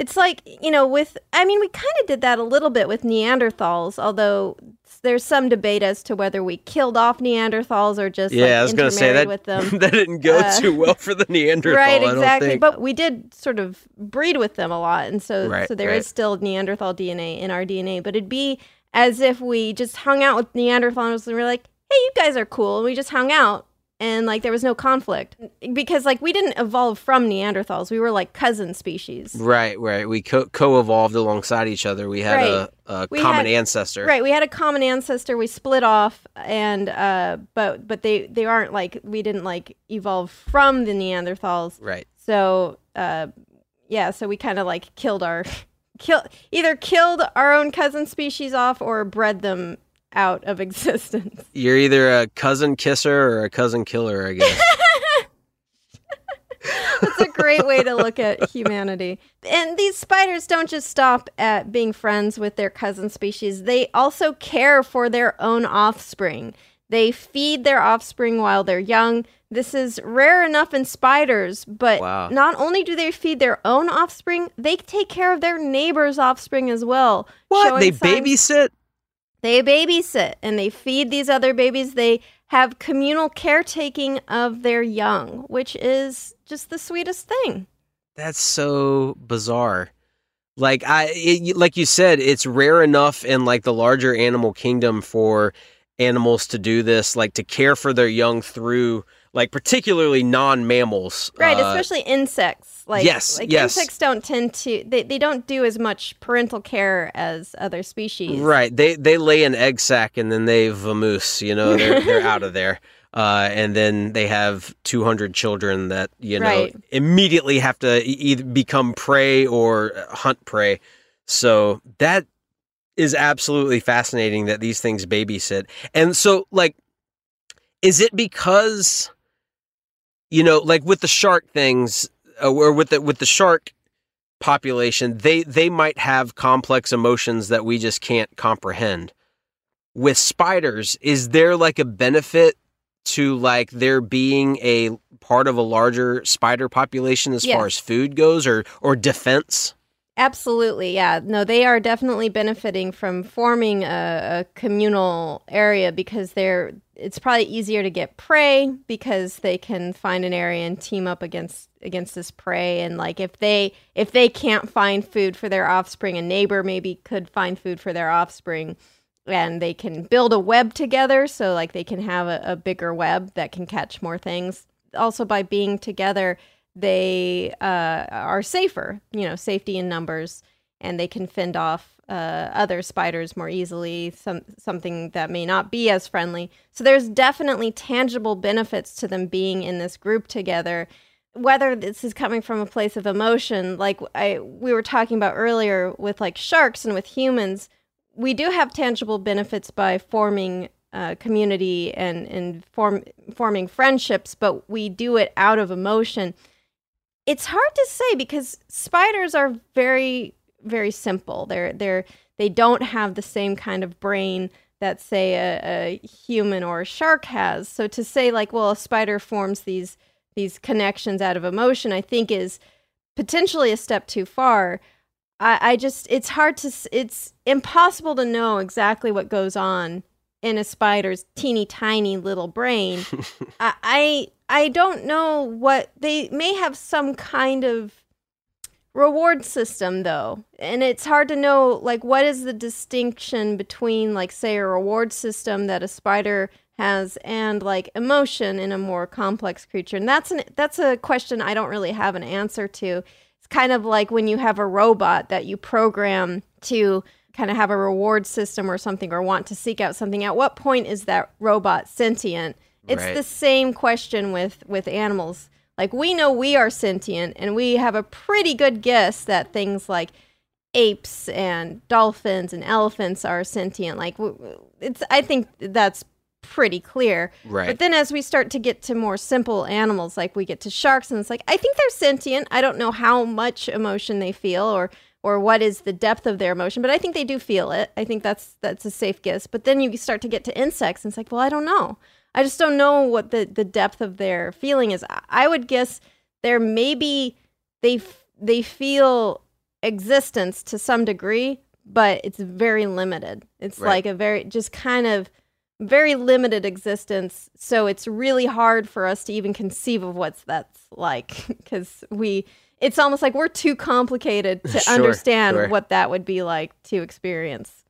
It's like, you know, with, I mean, we kind of did that a little bit with Neanderthals, although there's some debate as to whether we killed off Neanderthals or just yeah, like, I was gonna say intermarried that with them. that didn't go Uh, too well for the Neanderthal. right, I don't exactly. But we did sort of breed with them a lot, and so Right, so there is right. still Neanderthal DNA in our DNA. But it'd be as if we just hung out with Neanderthals and we're like, "Hey, you guys are cool," and we just hung out, and like there was no conflict because like we didn't evolve from Neanderthals. We were like cousin species. Right, right. We co- co-evolved alongside each other. We had a, a We common had- ancestor. Right, we had a common ancestor. We split off, and uh, but but they they aren't like we didn't like evolve from the Neanderthals. Right. So uh, yeah, so we kind of like killed our kill either killed our own cousin species off or bred them out of existence. You're either a cousin kisser or a cousin killer, I guess. That's a great way to look at humanity. And these spiders don't just stop at being friends with their cousin species, they also care for their own offspring. They feed their offspring while they're young. This is rare enough in spiders, but Wow. not only do they feed their own offspring, they take care of their neighbor's offspring as well. What? They signs- babysit? They babysit and they feed these other babies. They have communal caretaking of their young, which is just the sweetest thing. That's so bizarre. Like I, it, like you said, it's rare enough in like the larger animal kingdom for animals to do this, like to care for their young through, like particularly non-mammals. Right, Uh, especially insects. Like, yes, like yes. insects don't tend to they, they don't do as much parental care as other species. Right. They they lay an egg sac and then they vamoose. You know, they're they're out of there. Uh, and then they have 200 children that you know Right. immediately have to either become prey or hunt prey. So that is absolutely fascinating that these things babysit. And so, like, is it because you know, like with the shark things, uh, or with the with the shark population, they they might have complex emotions that we just can't comprehend. With spiders, is there like a benefit to like there being a part of a larger spider population as far as food goes, or or defense? Absolutely, yeah. No, they are definitely benefiting from forming a, a communal area because they're. It's probably easier to get prey because they can find an area and team up against against this prey. And like if they if they can't find food for their offspring, a neighbor maybe could find food for their offspring, and they can build a web together. So like they can have a, a bigger web that can catch more things. Also, by being together, they uh, are safer, you know, safety in numbers, and they can fend off uh, other spiders more easily, some something that may not be as friendly. So there's definitely tangible benefits to them being in this group together. Whether this is coming from a place of emotion, like I we were talking about earlier with like sharks and with humans, we do have tangible benefits by forming uh, community and and form forming friendships, but we do it out of emotion. It's hard to say because spiders are very very simple. They're they're they don't have the same kind of brain that say a, a human or a shark has. So to say like, well, a spider forms these these connections out of emotion, I think is potentially a step too far. I, I just it's hard to it's impossible to know exactly what goes on in a spider's teeny tiny little brain. I, I I don't know what they may have some kind of reward system though. And it's hard to know like what is the distinction between like say a reward system that a spider has and like emotion in a more complex creature? And that's an that's a question i don't really have an answer to. It's kind of like when you have a robot that you program to kind of have a reward system or something or want to seek out something at what point is that robot sentient it's Right. the same question with with animals like we know we are sentient and we have a pretty good guess that things like apes and dolphins and elephants are sentient. Like it's, I think that's pretty clear. Right. But then as we start to get to more simple animals, like we get to sharks, and it's like I think they're sentient. I don't know how much emotion they feel or or what is the depth of their emotion, but I think they do feel it. I think that's that's a safe guess. But then you start to get to insects, and it's like, well, I don't know. I just don't know what the the depth of their feeling is. I- would guess there maybe they f- they feel existence to some degree, but it's very limited. It's Right. like a very just kind of very limited existence. So it's really hard for us to even conceive of what's that's like because we it's almost like we're too complicated to Sure, understand sure. what that would be like to experience.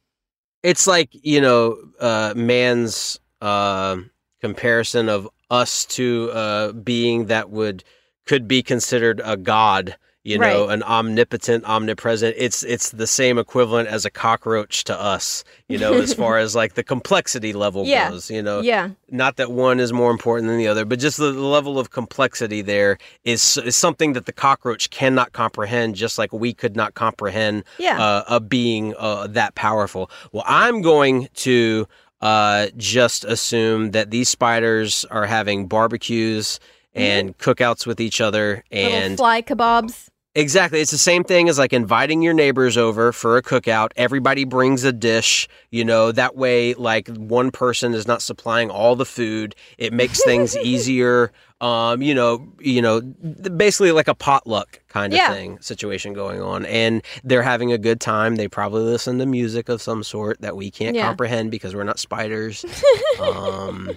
it's like you know uh, man's uh, comparison of us to a being that would could be considered a god you know Right. an omnipotent omnipresent it's it's the same equivalent as a cockroach to us you know as far as like the complexity level Yeah. goes you know Yeah. not that one is more important than the other but just the, the level of complexity there is is something that the cockroach cannot comprehend just like we could not comprehend Yeah. uh, a being uh, that powerful. Well, I'm going to uh, just assume that these spiders are having barbecues and cookouts with each other, Little and fly kebabs. Exactly, it's the same thing as like inviting your neighbors over for a cookout. Everybody brings a dish, you know. That way, like one person is not supplying all the food. It makes things easier. Um, you know, you know, basically like a potluck kind of Yeah. thing situation going on and they're having a good time they probably listen to music of some sort that we can't Yeah. comprehend because we're not spiders um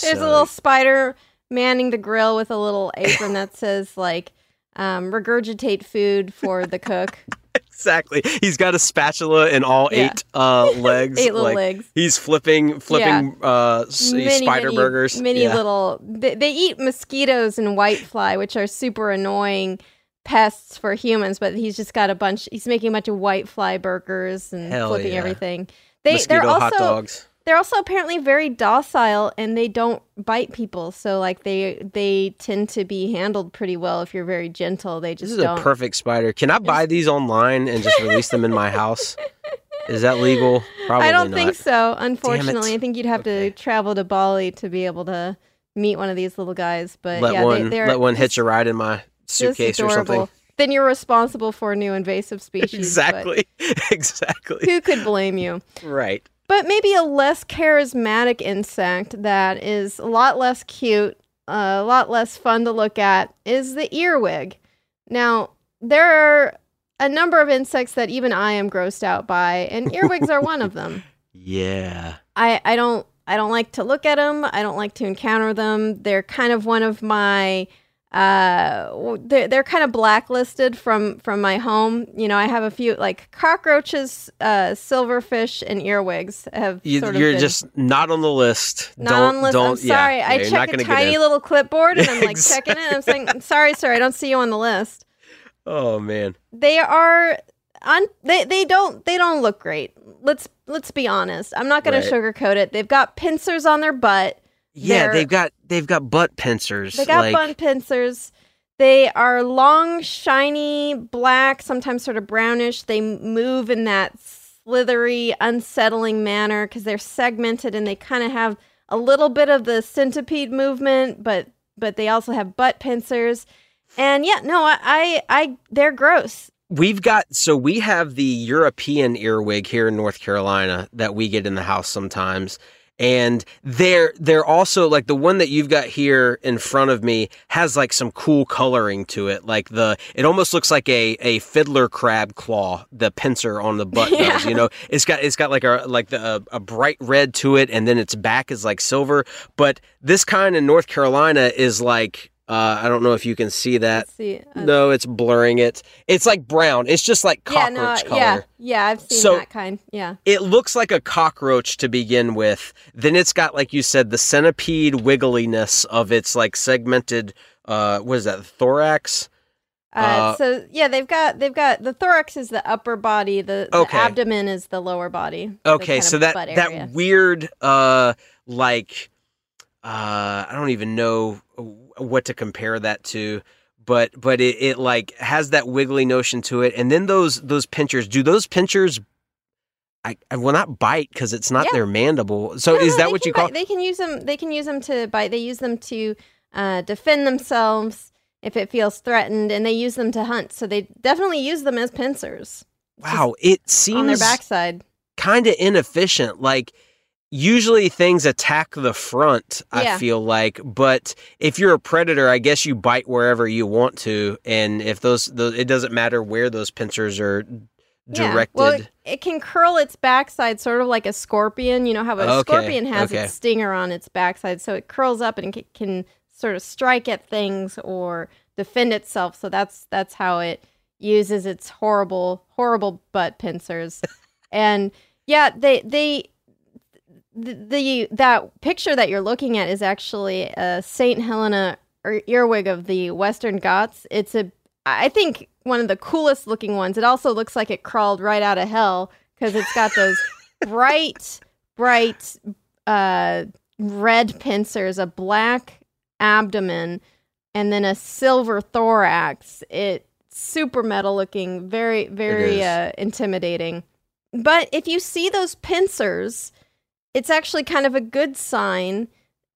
There's so- a little spider manning the grill with a little apron that says like um, regurgitate food for the cook. exactly he's got a spatula in all Yeah. eight uh legs Eight little like, legs. he's flipping flipping uh Many, spider many- burgers Many Yeah. little. They, they eat mosquitoes and whitefly, which are super annoying pests for humans. But he's just got a bunch. He's making a bunch of whitefly burgers and Hell flipping yeah. everything. They Mosquito they're also hot dogs they're also apparently very docile and they don't bite people. So like they they tend to be handled pretty well if you're very gentle. They just this is don't. a perfect spider can i buy these online and just release them in my house is that legal probably I don't not. think so. Unfortunately, I think you'd have to travel to Bali to be able to meet one of these little guys. But let yeah, one they, let one hitch a ride in my suitcase or something. Then you're responsible for a new invasive species. exactly exactly Who could blame you? right But maybe a less charismatic insect that is a lot less cute, uh, a lot less fun to look at is the earwig. Now, there are a number of insects that even I am grossed out by, and earwigs are one of them. yeah I, I don't I don't like to look at them. I don't like to encounter them. They're kind of one of my uh they're, they're kind of blacklisted from from my home. You know i have a few like cockroaches uh silverfish and earwigs have You, sort of you're been just not on the list. not don't, on the list. Don't, i'm sorry. Yeah, i yeah, check a tiny little clipboard and i'm like checking it. And i'm saying sorry sir i don't see you on the list. Oh man, they are on they, they don't they don't look great. Let's let's be honest. I'm not gonna Right. sugarcoat it. They've got pincers on their butt. Yeah, They're- they've got they've got butt pincers. They got like, bun pincers. They are long, shiny, black, sometimes sort of brownish. They move in that slithery, unsettling manner because they're segmented and they kind of have a little bit of the centipede movement, but but they also have butt pincers. And yeah, no, I, I, I they're gross. We've got so we have the European earwig here in North Carolina that we get in the house sometimes. And they're they're also like the one that you've got here in front of me has like some cool coloring to it. Like the it almost looks like a a fiddler crab claw, the pincer on the butt does, you know. It's got it's got like a like the a, a bright red to it and then its back is like silver, but this kind in North Carolina is like uh, I don't know if you can see that. see, uh, no, it's blurring it. It's like brown. It's just like yeah, cockroach no, color. yeah, yeah, I've seen So- that kind. Yeah. It looks like a cockroach to begin with. Then it's got, like you said, the centipede wiggliness of its like segmented. Uh, what is that? Thorax. Uh, Uh, so yeah, they've got they've got the thorax is the upper body, the, the Okay. abdomen is the lower body. Okay, so that area. that weird, uh, like, uh, I don't even know what to compare that to, but but it, it like has that wiggly notion to it. And then those those pinchers, do those pinchers? I, I will not bite because it's not Yeah. their mandible. So No, is no, that what you call? bite- They can use them. They can use them to bite. They use them to uh, defend themselves if it feels threatened, and they use them to hunt. So they definitely use them as pincers Wow, it seems on their backside. kind of inefficient. Like usually things attack the front. I Yeah. feel like, but if you're a predator, I guess you bite wherever you want to, and if those, those it doesn't matter where those pincers are Yeah. directed. Well, it, it can curl its backside, sort of like a scorpion. You know how a Okay, scorpion has okay. its stinger on its backside, so it curls up and can, can sort of strike at things or defend itself. So that's that's how it uses its horrible, horrible butt pincers. and yeah, they they the, the that picture that you're looking at is actually a Saint Helena ear- earwig of the Western Ghats. It's a I think one of the coolest looking ones. It also looks like it crawled right out of hell because it's got those bright, bright uh, red pincers, a black abdomen, and then a silver thorax. It super metal looking, very, very uh, intimidating. But if you see those pincers, it's actually kind of a good sign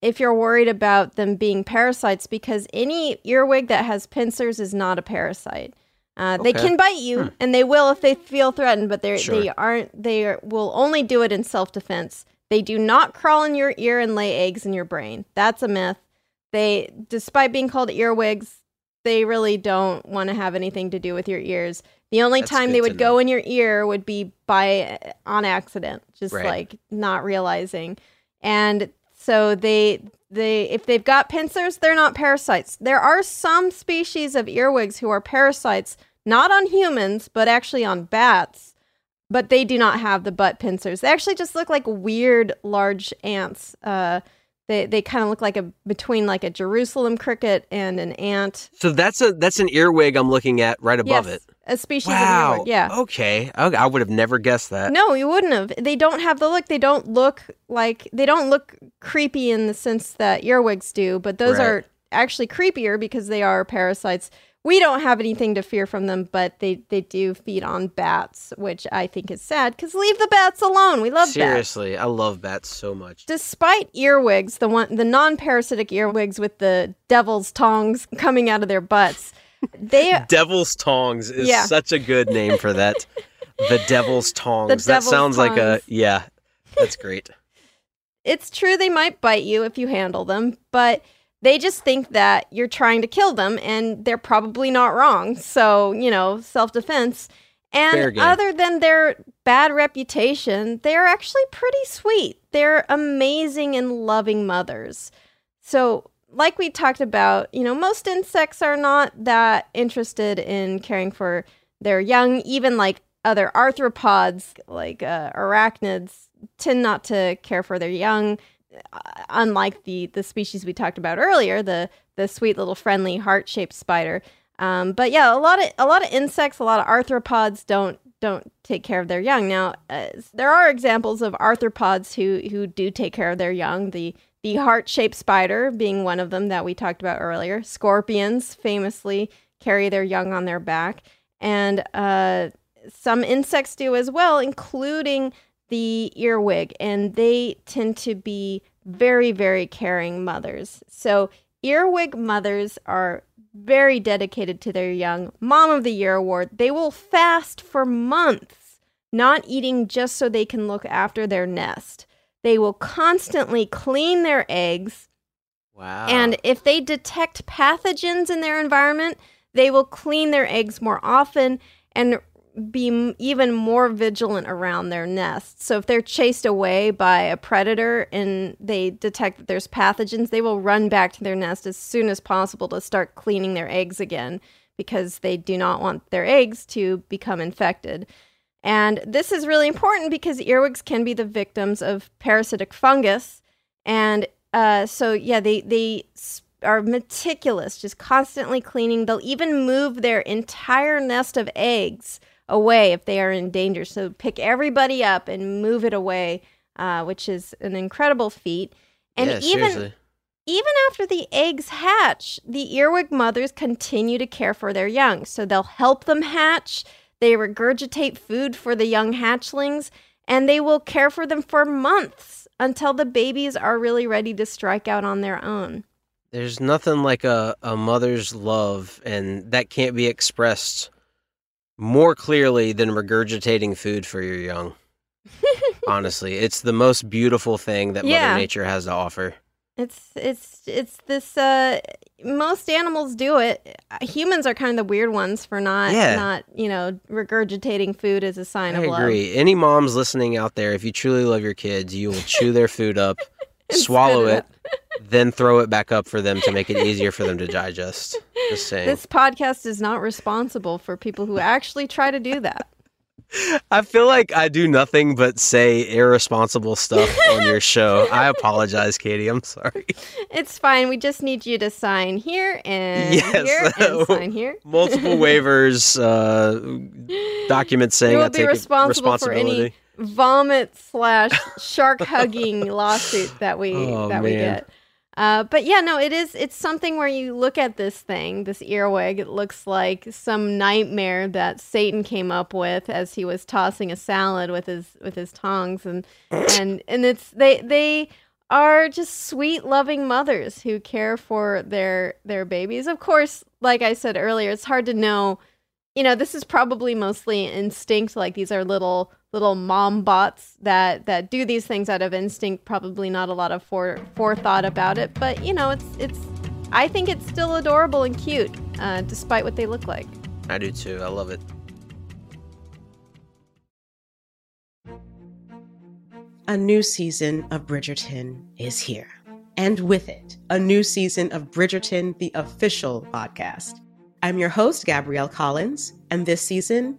if you're worried about them being parasites because any earwig that has pincers is not a parasite. Uh, They can bite you, Hmm. and they will if they feel threatened, but they Sure. they aren't. They are, will only do it in self defense. They do not crawl in your ear and lay eggs in your brain. That's a myth. They, despite being called earwigs, they really don't want to have anything to do with your ears. The only That's time they would go in your ear would be by on accident, just Right. like not realizing. And so they they if they've got pincers, they're not parasites. There are some species of earwigs who are parasites, not on humans, but actually on bats. But they do not have the butt pincers. They actually just look like weird large ants. Uh, they they kind of look like a between like a Jerusalem cricket and an ant. so that's a that's an earwig I'm looking at right above Yes, it. A species Wow. of earwig. Yeah. Okay. okay. I would have never guessed that. No, you wouldn't have. They don't have the look. They don't look like they don't look creepy in the sense that earwigs do, but those Right. are actually creepier because they are parasites. We don't have anything to fear from them, but they they do feed on bats, which I think is sad cuz leave the bats alone. We love bats. Seriously, I love bats so much. Despite earwigs, the one the non-parasitic earwigs with the devil's tongs coming out of their butts, they Devil's Tongs is Yeah. such a good name for that. the Devil's Tongs. that Devil's sounds like a yeah. That's great. it's true they might bite you if you handle them, but they just think that you're trying to kill them and they're probably not wrong. So, you know, self defense. And other than their bad reputation, they're actually pretty sweet. They're amazing and loving mothers. So, like we talked about, you know, most insects are not that interested in caring for their young, even like other arthropods, like uh, arachnids, tend not to care for their young uh, unlike the the species we talked about earlier, the the sweet little friendly heart shaped spider. Um, but yeah, a lot of a lot of insects, a lot of arthropods don't don't take care of their young. Now, uh, there are examples of arthropods who who do take care of their young. The the heart shaped spider being one of them that we talked about earlier. Scorpions famously carry their young on their back, and uh, some insects do as well, including the earwig, and they tend to be very, very caring mothers. So, earwig mothers are very dedicated to their young. Mom of the Year award. They will fast for months, not eating just so they can look after their nest. They will constantly clean their eggs. Wow. And if they detect pathogens in their environment, they will clean their eggs more often and be m- even more vigilant around their nests. So if they're chased away by a predator and they detect that there's pathogens, they will run back to their nest as soon as possible to start cleaning their eggs again because they do not want their eggs to become infected. And this is really important because earwigs can be the victims of parasitic fungus. And uh, so, yeah, they, they are meticulous, just constantly cleaning. They'll even move their entire nest of eggs away if they are in danger. So, pick everybody up and move it away, uh, which is an incredible feat. And Yeah, even seriously. even after the eggs hatch, the earwig mothers continue to care for their young. So they'll help them hatch, they regurgitate food for the young hatchlings, and they will care for them for months until the babies are really ready to strike out on their own. There's nothing like a, a mother's love, and that can't be expressed more clearly than regurgitating food for your young. Honestly, it's the most beautiful thing that Yeah. Mother Nature has to offer. It's it's it's this uh most animals do it. Humans are kind of the weird ones for not Yeah. not, you know, regurgitating food as a sign I of love. I agree. Any moms listening out there, if you truly love your kids, you will chew their food up, swallow spit it, then throw it back up for them to make it easier for them to digest. Just saying. This podcast is not responsible for people who actually try to do that. I feel like I do nothing but say irresponsible stuff on your show. I apologize, Katie. I'm sorry. It's fine. We just need you to sign here and Yes. here and sign here. Multiple waivers, uh, documents saying you will I be responsible for any vomit slash shark hugging lawsuit that we Oh, that we get. Uh, but yeah, no, it is. It's something where you look at this thing, this earwig. It looks like some nightmare that Satan came up with as he was tossing a salad with his with his tongs, and and and it's they they are just sweet, loving mothers who care for their their babies. Of course, like I said earlier, it's hard to know you know this is probably mostly instinct like these are little little mom bots that that do these things out of instinct probably not a lot of fore, forethought about it but you know it's it's i think it's still adorable and cute uh, despite what they look like I do too. I love it. A new season of Bridgerton is here. And with it, a new season of Bridgerton, the official podcast. I'm your host, Gabrielle Collins, and this season,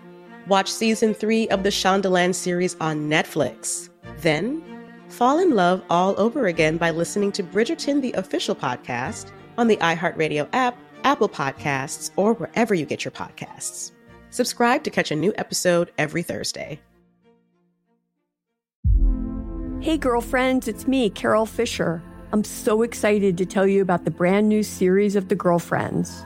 Watch season three of the Shondaland series on Netflix. Then, fall in love all over again by listening to Bridgerton, the official podcast, on the iHeartRadio app, Apple Podcasts, or wherever you get your podcasts. Subscribe to catch a new episode every Thursday. Hey, girlfriends, it's me, Carol Fisher. I'm so excited to tell you about the brand new series of The Girlfriends.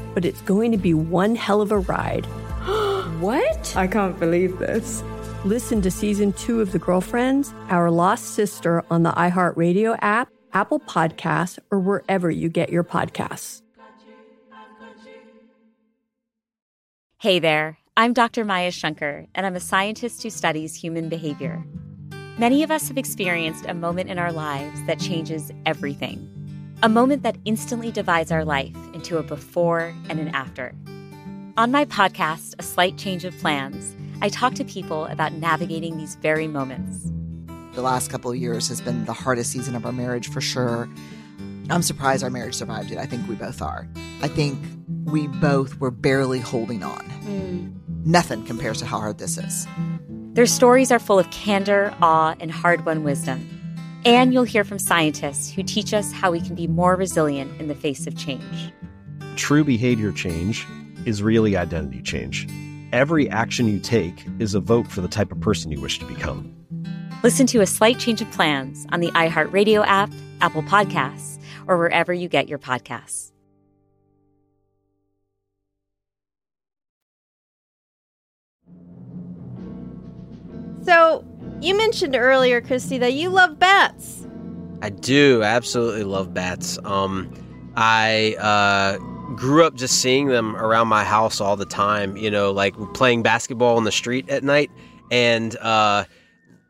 but it's going to be one hell of a ride. what? I can't believe this. Listen to season two of The Girlfriends, Our Lost Sister on the iHeartRadio app, Apple Podcasts, or wherever you get your podcasts. Hey there, I'm Dr. Maya Shankar, and I'm a scientist who studies human behavior. Many of us have experienced a moment in our lives that changes everything. A moment that instantly divides our life into a before and an after. On my podcast, A Slight Change of Plans, I talk to people about navigating these very moments. The last couple of years has been the hardest season of our marriage for sure. I'm surprised our marriage survived it. I think we both are. I think we both were barely holding on. Hmm. Nothing compares to how hard this is. Their stories are full of candor, awe, and hard won wisdom. And you'll hear from scientists who teach us how we can be more resilient in the face of change. True behavior change is really identity change. Every action you take is a vote for the type of person you wish to become. Listen to A Slight Change of Plans on the iHeartRadio app, Apple Podcasts, or wherever you get your podcasts. So, you mentioned earlier, Christy, that you love bats. I do absolutely love bats. Um, I uh, grew up just seeing them around my house all the time. You know, like playing basketball in the street at night, and uh,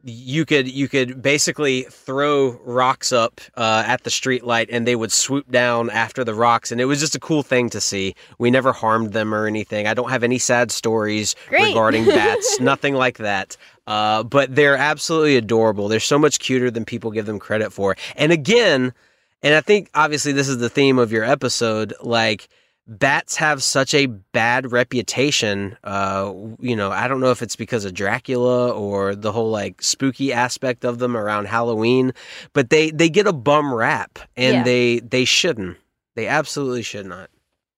you could you could basically throw rocks up uh, at the street light and they would swoop down after the rocks and it was just a cool thing to see we never harmed them or anything i don't have any sad stories Great. regarding bats nothing like that uh, but they're absolutely adorable they're so much cuter than people give them credit for and again and i think obviously this is the theme of your episode like bats have such a bad reputation. Uh, you know, I don't know if it's because of Dracula or the whole like spooky aspect of them around Halloween, but they they get a bum rap, and Yeah. they they shouldn't. They absolutely should not.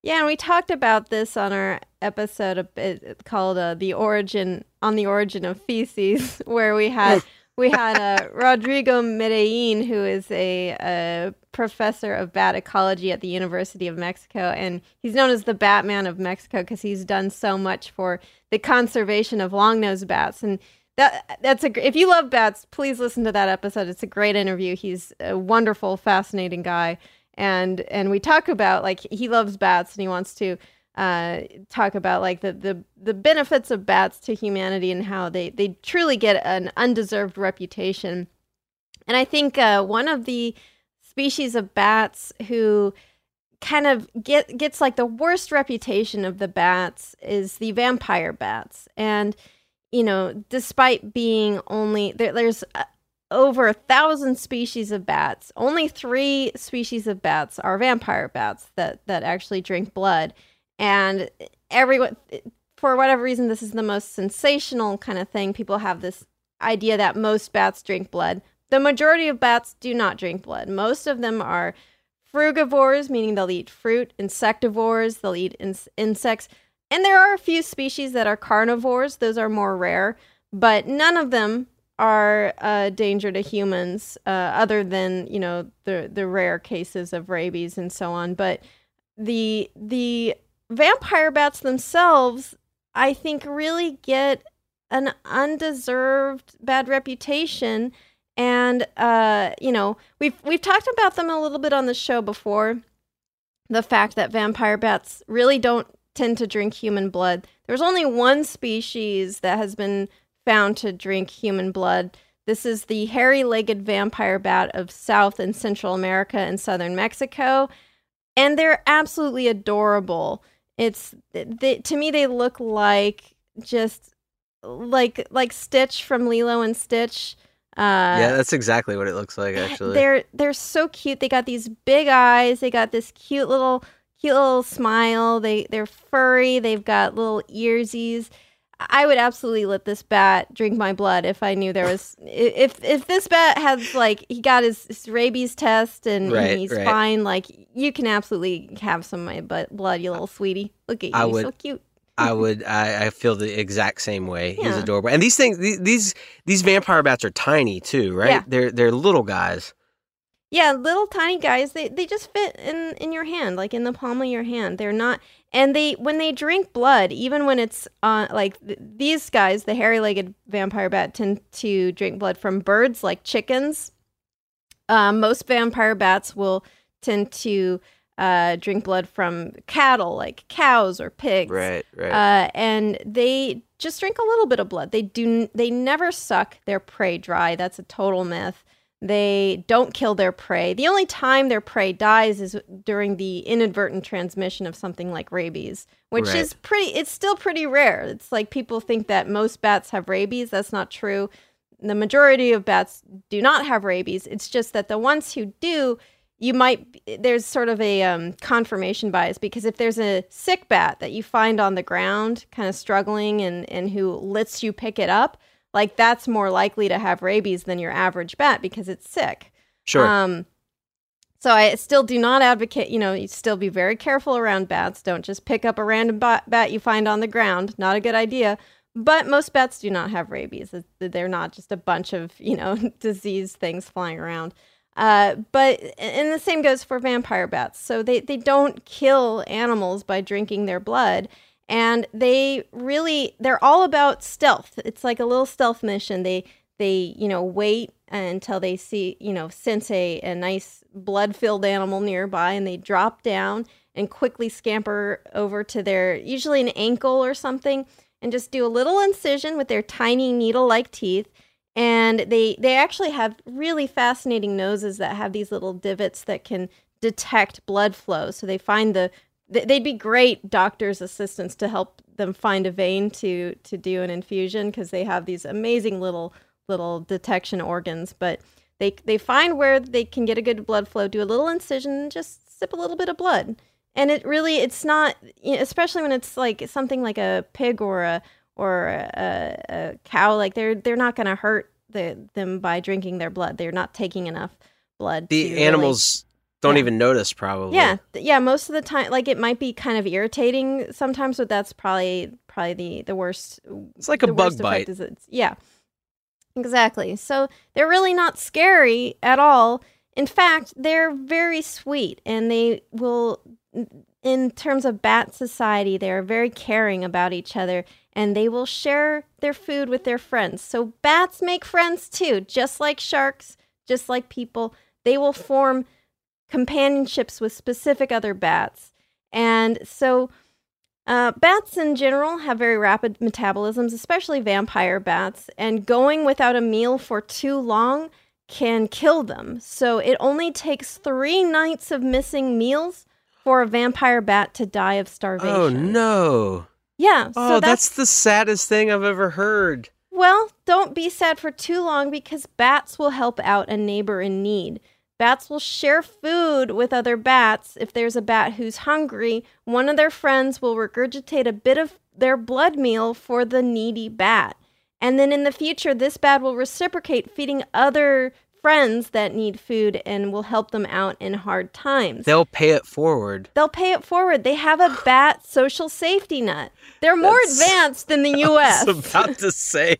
Yeah, and we talked about this on our episode of, it, called uh, "The Origin on the Origin of Feces," where we had we had uh, Rodrigo Medellin, who is a, a professor of bat ecology at the University of Mexico, and he's known as the Batman of Mexico because he's done so much for the conservation of long-nosed bats. And that that's a if you love bats, please listen to that episode. It's a great interview. He's a wonderful, fascinating guy, and and we talk about like he loves bats and he wants to uh, talk about like the, the the benefits of bats to humanity and how they they truly get an undeserved reputation. And I think uh, one of the species of bats who kind of get gets like the worst reputation of the bats is the vampire bats. And you know, despite being only there, there's uh, over a thousand species of bats. Only three species of bats are vampire bats that that actually drink blood, and everyone, for whatever reason, this is the most sensational kind of thing. People have this idea that most bats drink blood. The majority of bats do not drink blood. Most of them are frugivores, meaning they'll eat fruit, insectivores, they'll eat in- insects. And there are a few species that are carnivores, those are more rare, but none of them are a danger to humans, uh, other than you know the the rare cases of rabies and so on. But the the vampire bats themselves, I think, really get an undeserved bad reputation. And uh, you know, we've we've talked about them a little bit on the show before. The fact that vampire bats really don't tend to drink human blood. There's only one species that has been found to drink human blood. This is the hairy legged vampire bat of South and Central America and Southern Mexico. And they're absolutely adorable. It's they, to me they look like just like like Stitch from Lilo and Stitch. Uh, yeah, that's exactly what it looks like. Actually, they're they're so cute. They got these big eyes. They got this cute little cute little smile. They they're furry. They've got little earsies. I would absolutely let this bat drink my blood if I knew there was if if this bat has like he got his, his rabies test and, and he's right. fine. Like you can absolutely have some of my butt blood, you little sweetie. Look at you, I would- so cute. I would. I, I feel the exact same way. He's adorable, and these things, these, these these vampire bats are tiny too, right? Yeah. They're they're little guys. Yeah, little tiny guys. They they just fit in in your hand, like in the palm of your hand. They're not, and they when they drink blood, even when it's on, like th- these guys, the hairy-legged vampire bat tend to drink blood from birds, like chickens. Um, most vampire bats will tend to uh, drink blood from cattle, like cows or pigs. Right, right. Uh, and they just drink a little bit of blood. They do. They never suck their prey dry. That's a total myth. They don't kill their prey. The only time their prey dies is during the inadvertent transmission of something like rabies, which Right. is pretty. It's still pretty rare. It's like people think that most bats have rabies. That's not true. The majority of bats do not have rabies. It's just that the ones who do, you might there's sort of a um, confirmation bias because if there's a sick bat that you find on the ground, kind of struggling, and and who lets you pick it up, like that's more likely to have rabies than your average bat because it's sick. Sure. Um, So I still do not advocate, you know, you still be very careful around bats. Don't just pick up a random bat, bat you find on the ground. Not a good idea. But most bats do not have rabies. They're not just a bunch of, you know, disease things flying around. Uh, but and the same goes for vampire bats. So they, they don't kill animals by drinking their blood. And they really they're all about stealth. It's like a little stealth mission. They they, you know, wait until they see, you know, sense a, a nice blood filled animal nearby and they drop down and quickly scamper over to their, usually an ankle or something, and just do a little incision with their tiny needle like teeth. And they, they actually have really fascinating noses that have these little divots that can detect blood flow. So they find the, they'd be great doctor's assistants to help them find a vein to to do an infusion because they have these amazing little little detection organs, but they they find where they can get a good blood flow, do a little incision, and just sip a little bit of blood. And it really, it's not, especially when it's like something like a pig or a or a, a cow. Like they're they're not going to hurt the, them by drinking their blood. They're not taking enough blood. The animals really, don't yeah. even notice, probably. Yeah, yeah. Most of the time, like it might be kind of irritating sometimes, but that's probably probably the the worst. It's like a bug bite. Yeah, Exactly. So they're really not scary at all. In fact, they're very sweet and they will, in terms of bat society, they are very caring about each other and they will share their food with their friends. So bats make friends too, just like sharks, just like people. They will form companionships with specific other bats. And so uh, bats in general have very rapid metabolisms, especially vampire bats, and going without a meal for too long can kill them. So it only takes three nights of missing meals for a vampire bat to die of starvation. Oh no! Yeah. Oh, so that's, that's the saddest thing I've ever heard. Well, don't be sad for too long because bats will help out a neighbor in need. Bats will share food with other bats. If there's a bat who's hungry, one of their friends will regurgitate a bit of their blood meal for the needy bat. And then in the future, this bat will reciprocate, feeding other friends that need food and will help them out in hard times. They'll pay it forward. They'll pay it forward. They have a bat social safety net. They're more that's, advanced than the US. I was about to say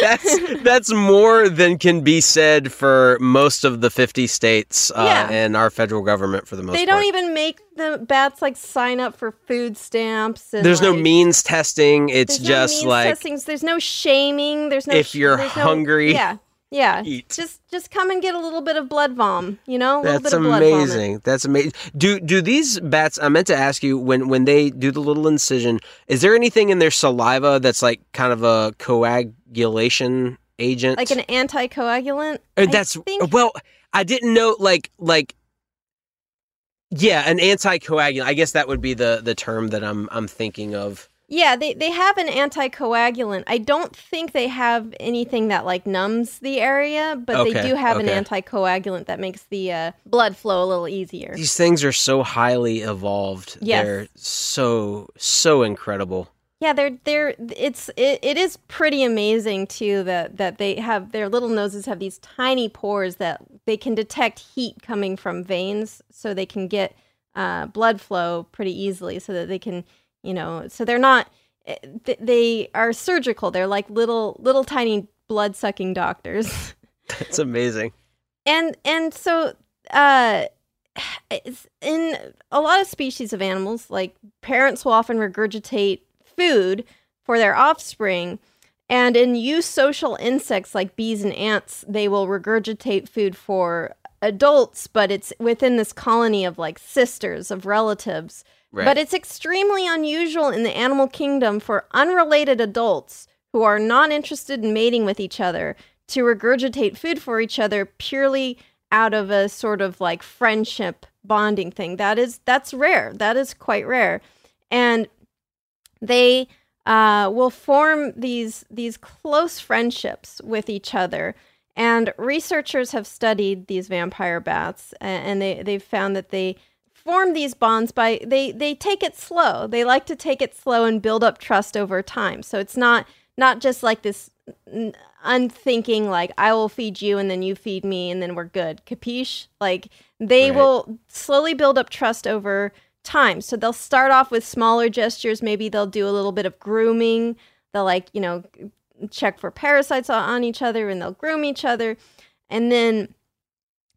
that's that's more than can be said for most of the 50 states uh, yeah. and our federal government for the most part. they part. don't even make the bats like sign up for food stamps There's like, no means testing. It's just no like testings. there's no shaming. There's no if you're hungry. No, yeah. Yeah, eat. Just just come and get a little bit of blood vom. You know, a That's bit of blood amazing. That's amazing. Do do these bats? I meant to ask you when when they do the little incision. Is there anything in their saliva that's like kind of a coagulation agent, like an anticoagulant? Uh, or that's think... well. I didn't know like like yeah, an anticoagulant. I guess that would be the the term that I'm I'm thinking of. Yeah, they, they have an anticoagulant. I don't think they have anything that like numbs the area, but okay, they do have okay. an anticoagulant that makes the uh, blood flow a little easier. These things are so highly evolved. Yes. They're so so incredible. Yeah, they're they're it's it, it is pretty amazing too that that they have their little noses have these tiny pores that they can detect heat coming from veins so they can get uh, blood flow pretty easily so that they can you know so they're not eh, they are surgical. They're like little little tiny blood sucking doctors. That's amazing. And and so uh in a lot of species of animals like parents will often regurgitate food for their offspring. And in eusocial insects like bees and ants they will regurgitate food for adults but it's within this colony of like sisters of relatives Right. But it's extremely unusual in the animal kingdom for unrelated adults who are not interested in mating with each other to regurgitate food for each other purely out of a sort of like friendship bonding thing. That is that's rare. That is quite rare. And they uh, will form these these close friendships with each other. And researchers have studied these vampire bats, and they they've found that they form these bonds by they they take it slow. They like to take it slow and build up trust over time. So it's not not just like this unthinking like I will feed you and then you feed me and then we're good. Capiche? Like they Right. will slowly build up trust over time. So they'll start off with smaller gestures. Maybe they'll do a little bit of grooming. They'll like, you know, check for parasites on- each other and they'll groom each other. And then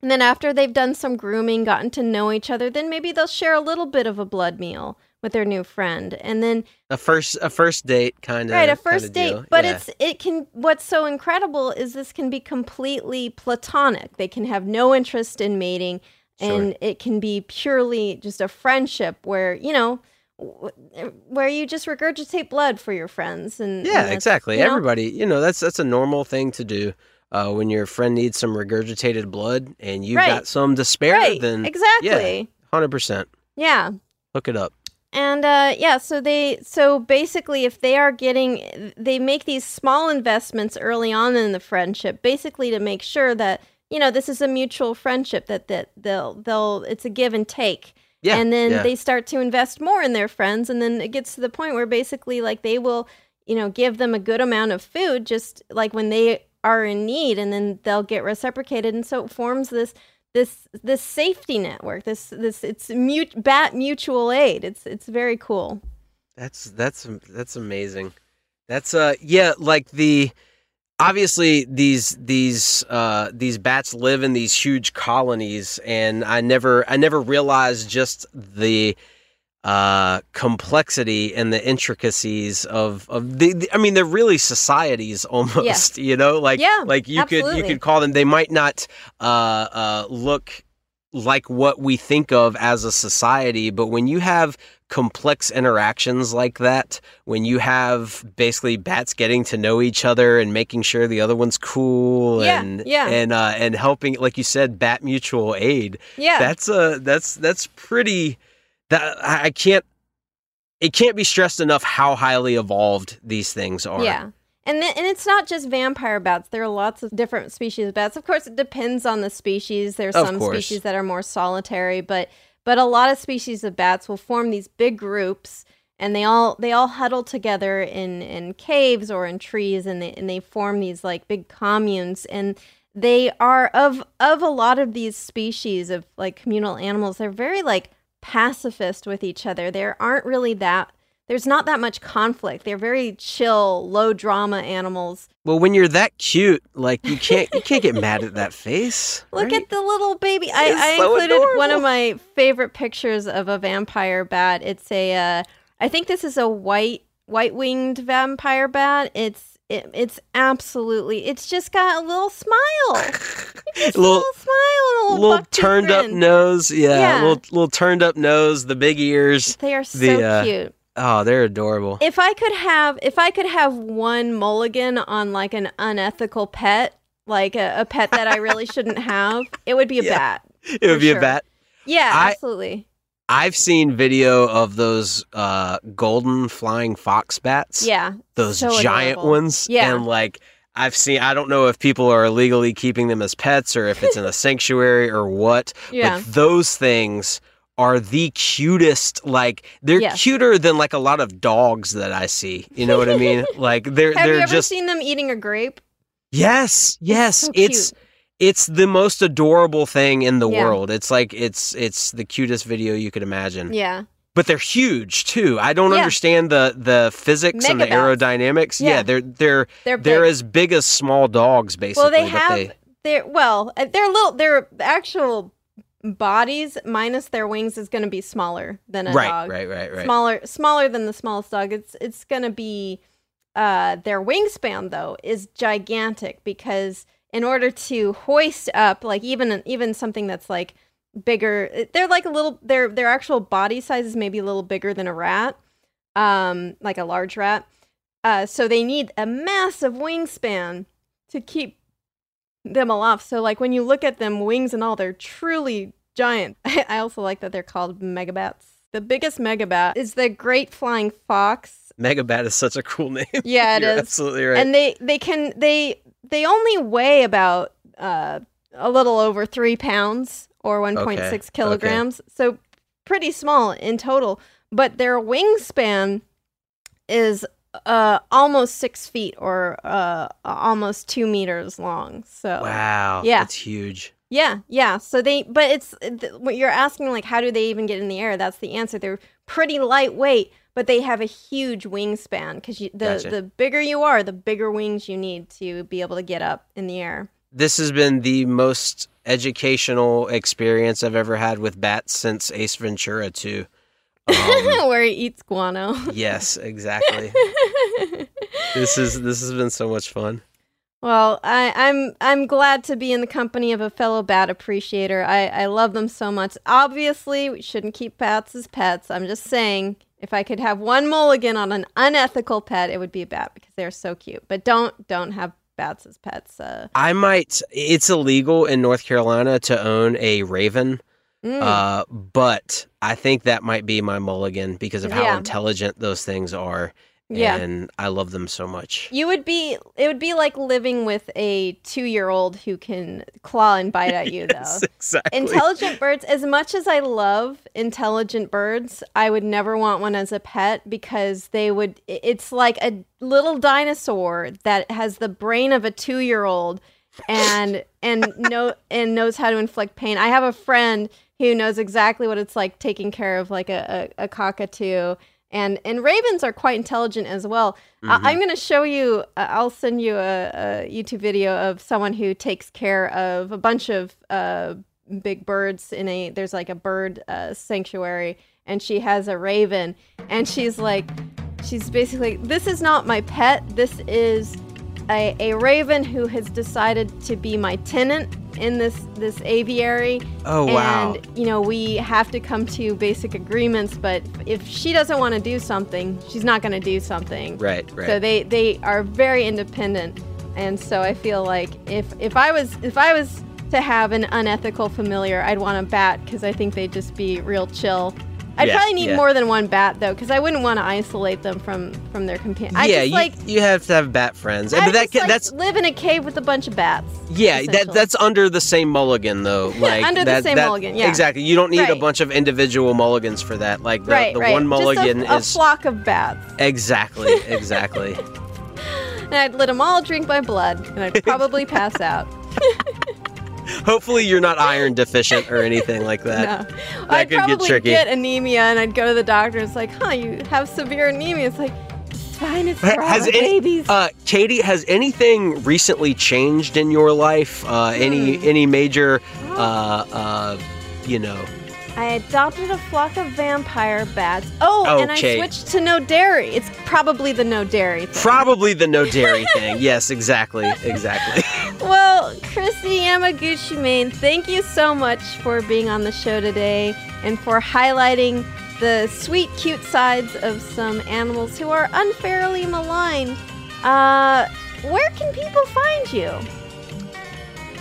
and then after they've done some grooming, gotten to know each other, then maybe they'll share a little bit of a blood meal with their new friend. And then A first a first date kind of right, a first date. deal. But Yeah. it's it can what's so incredible is this can be completely platonic. They can have no interest in mating and it can be purely just a friendship where, you know, where you just regurgitate blood for your friends and and Yeah, that's- exactly. you know? Everybody, you know, that's that's a normal thing to do. Uh, when your friend needs some regurgitated blood and you've Right. got some to spare, Right, then exactly. hundred percent, Yeah. hook it up. And uh, yeah, so they so basically, if they are getting, they make these small investments early on in the friendship, basically to make sure that you know this is a mutual friendship that that they'll they'll it's a give and take. Yeah, and then yeah. they start to invest more in their friends, and then it gets to the point where basically like they will, you know, give them a good amount of food just like when they are in need, and then they'll get reciprocated, and so it forms this this this safety network. This this it's mut- bat mutual aid. It's it's very cool. That's that's that's amazing. That's uh yeah, like the obviously these these uh these bats live in these huge colonies and I never I never realized just the uh complexity and the intricacies of of the, the- I mean they're really societies almost you know like Yeah, like you could you could call them they might not uh uh look like what we think of as a society, but when you have complex interactions like that, when you have basically bats getting to know each other and making sure the other one's cool Yeah, and yeah. and uh, and helping, like you said, bat mutual aid. Yeah. that's uh that's that's pretty. That I I can't. It can't be stressed enough how highly evolved these things are. Yeah. And th- and it's not just vampire bats. There are lots of different species of bats. Of course, it depends on the species. There's some course. species that are more solitary, but but a lot of species of bats will form these big groups and they all they all huddle together in in caves or in trees and they and they form these like big communes and they are of of a lot of these species of like communal animals they're very like pacifist with each other there aren't really that there's not that much conflict they're very chill low drama animals Well, when you're that cute, like you can't you can't get mad at that face. Look at the little baby. I, I so included one of my favorite pictures of a vampire bat. It's a, uh, I think this is a white white winged vampire bat. It's it, it's absolutely. It's just got a little smile. It's a little little smile a little, little turned up nose, yeah, Yeah. little little turned up nose, the big ears. They are so the, uh, cute. Oh, they're adorable. If I could have, if I could have one mulligan on like an unethical pet, like a, a pet that I really shouldn't have, it would be a bat. it would be sure. a bat. Yeah, I- absolutely. I've seen video of those uh, golden flying fox bats. Yeah, those so giant adorable. ones. Yeah. and like I've seen. I don't know if people are illegally keeping them as pets or if it's in a sanctuary or what. Yeah. but those things are the cutest. Like they're Yeah. cuter than like a lot of dogs that I see. You know what I mean? Like they're Have they're you ever just seen them eating a grape? Yes, yes. It's cute. it's the most adorable thing in the Yeah. world. It's like it's it's the cutest video you could imagine. Yeah. But they're huge too. I don't Yeah. understand the the physics and the aerodynamics. Yeah, Yeah. they're they're They're they're, as big as small dogs basically. well, they have they- they're well, uh, they're little. Their actual bodies minus their wings is going to be smaller than a Right, dog. right, right, right. Smaller, smaller than the smallest dog. It's it's going to be. Uh, their wingspan though is gigantic because in order to hoist up, like even even something that's like bigger, they're like a little. Their their actual body size is maybe a little bigger than a rat, um, like a large rat. Uh, so they need a massive wingspan to keep them aloft. So like when you look at them, wings and all, they're truly giant. I also like that they're called megabats. The biggest megabat is the great flying fox. Megabat is such a cool name. Yeah, it is. Absolutely right. And they they can they they only weigh about uh, a little over three pounds or 1.6 Okay, kilograms. So pretty small in total. But their wingspan is uh, almost six feet or uh, almost two meters long. So Wow. yeah, That's huge. yeah, yeah. So they, but it's th- what you're asking, like, how do they even get in the air? That's the answer. They're pretty lightweight, but they have a huge wingspan because the Gotcha. the bigger you are, the bigger wings you need to be able to get up in the air. This has been the most educational experience I've ever had with bats since Ace Ventura 2. Where he eats guano. Yes, exactly. this is this has been so much fun. Well, I, I'm I'm glad to be in the company of a fellow bat appreciator. I, I love them so much. Obviously, we shouldn't keep bats as pets. I'm just saying, if I could have one mulligan on an unethical pet, it would be a bat because they're so cute. But don't don't have bats as pets. Uh, I might it's illegal in North Carolina to own a raven. Mm. Uh, but I think that might be my mulligan because of how Yeah. intelligent those things are. Yeah. And I love them so much. you would be it would be like living with a two year old who can claw and bite at you though. exactly. Intelligent birds, as much as I love intelligent birds, I would never want one as a pet because they would, it's like a little dinosaur that has the brain of a two year old and, and know, and knows how to inflict pain. I have a friend who knows exactly what it's like taking care of like a, a, a cockatoo. And, and ravens are quite intelligent as well. Mm-hmm. I, I'm going to show you, uh, I'll send you a, a YouTube video of someone who takes care of a bunch of uh, big birds in a there's like a bird uh, sanctuary and she has a raven and she's like she's basically this is not my pet this is a, a raven who has decided to be my tenant in this this aviary Oh, wow. and you know we have to come to basic agreements but if she doesn't want to do something she's not going to do something Right, right. so they they are very independent, and so I feel like if if I was if I was to have an unethical familiar, I'd want a bat because I think they'd just be real chill. I'd Yeah, probably need yeah. more than one bat though, because I wouldn't want to isolate them from from their companion. I yeah, just you, like you have to have bat friends. I but that just, like, that's live in a cave with a bunch of bats. yeah, that that's under the same mulligan though. Like Under the same that- mulligan, yeah. Exactly. You don't need a bunch of individual mulligans for that. Like the, right, the right. one mulligan a, a flock of bats, exactly, exactly. and I'd let them all drink my blood, and I'd probably pass out. Hopefully you're not iron deficient or anything like that. No. That I'd could get probably tricky. get anemia, and I'd go to the doctor. And It's like, huh, you have severe anemia. It's like, it's fine. It's for Has any, babies. uh, Katie, has anything recently changed in your life? Uh, Any Hmm. any major, uh, uh, you know? I adopted a flock of vampire bats. Oh, and I switched to no dairy. It's probably the no dairy thing. Probably the no dairy thing. Yes, exactly, exactly. Well, Christy Yamaguchi Main, thank you so much for being on the show today and for highlighting the sweet, cute sides of some animals who are unfairly maligned. Uh, where can people find you?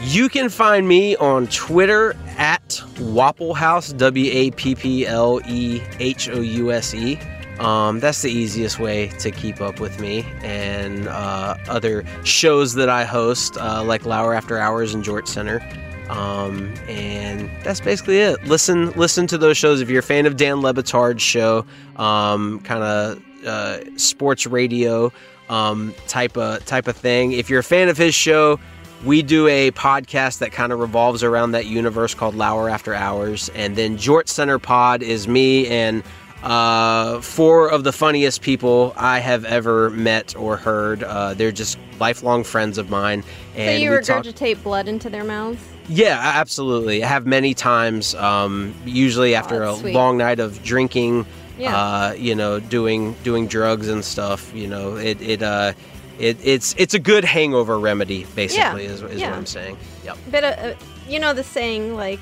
You can find me on Twitter at Wapplehouse, W A P P L E H O U S E. Um, that's the easiest way to keep up with me and uh, other shows that I host, uh, like Lauer After Hours and Jort Center. Um, and that's basically it. Listen, listen to those shows if you're a fan of Dan Le Batard's show, um, kind of uh, sports radio um, type of type of thing. If you're a fan of his show, we do a podcast that kind of revolves around that universe called Lauer After Hours, and then Jort Center Pod is me and uh, four of the funniest people I have ever met or heard. Uh, they're just lifelong friends of mine, and so you we talk- regurgitate blood into their mouths? yeah, absolutely. I have many times, um, usually after a sweet. long night of drinking, Yeah. uh, you know, doing doing drugs and stuff. You know, it it uh, it it's it's a good hangover remedy, basically, is, is yeah. what I'm saying. Yep. But uh, uh, you know the saying like,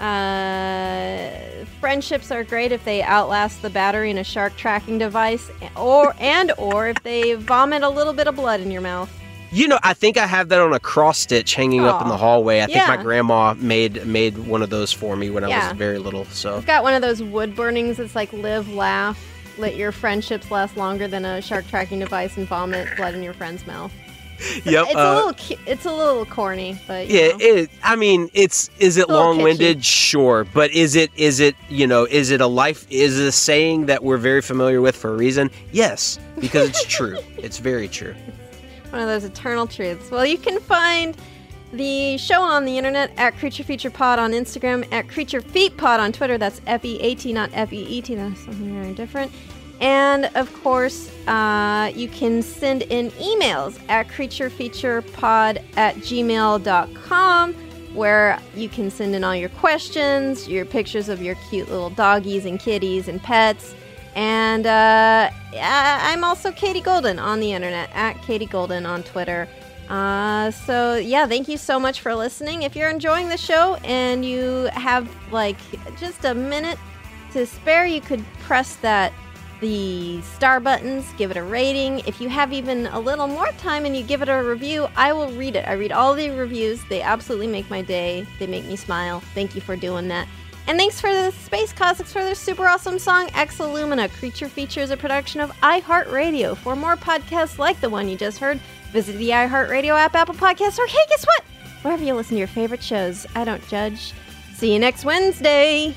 uh, friendships are great if they outlast the battery in a shark tracking device, or and or if they vomit a little bit of blood in your mouth. You know, I think I have that on a cross stitch hanging up in the hallway. I think my grandma made made one of those for me when I was very little. So I've got one of those wood burnings. It's like live, laugh, let your friendships last longer than a shark tracking device, and vomit blood in your friend's mouth. Yep. It's uh, a little cu- it's a little corny, but Yeah, know. it, I mean, it's is it long winded? Sure, but is it is it you know is it a life is it a saying that we're very familiar with for a reason? Yes, because it's true. it's very true. one of those eternal truths. Well, you can find the show on the internet at Creature Feature Pod on Instagram, at Creature Feet Pod on Twitter. That's F E A T, not F E E T. That's something very different. And of course, uh, you can send in emails at creaturefeaturepod at gmail.com where you can send in all your questions, your pictures of your cute little doggies and kitties and pets. And uh, I'm also Katie Golden on the internet, at Katie Golden on Twitter. Uh, so, yeah, thank you so much for listening. If you're enjoying the show and you have like just a minute to spare, you could press that the star buttons, give it a rating. If you have even a little more time and you give it a review, I will read it. I read all the reviews. They absolutely make my day. They make me smile. Thank you for doing that. And thanks for the Space Cosmics for their super awesome song, Exalumina. Creature Feature is a production of iHeartRadio. For more podcasts like the one you just heard, visit the iHeartRadio app, Apple Podcasts, or hey, guess what? Wherever you listen to your favorite shows. I don't judge. See you next Wednesday.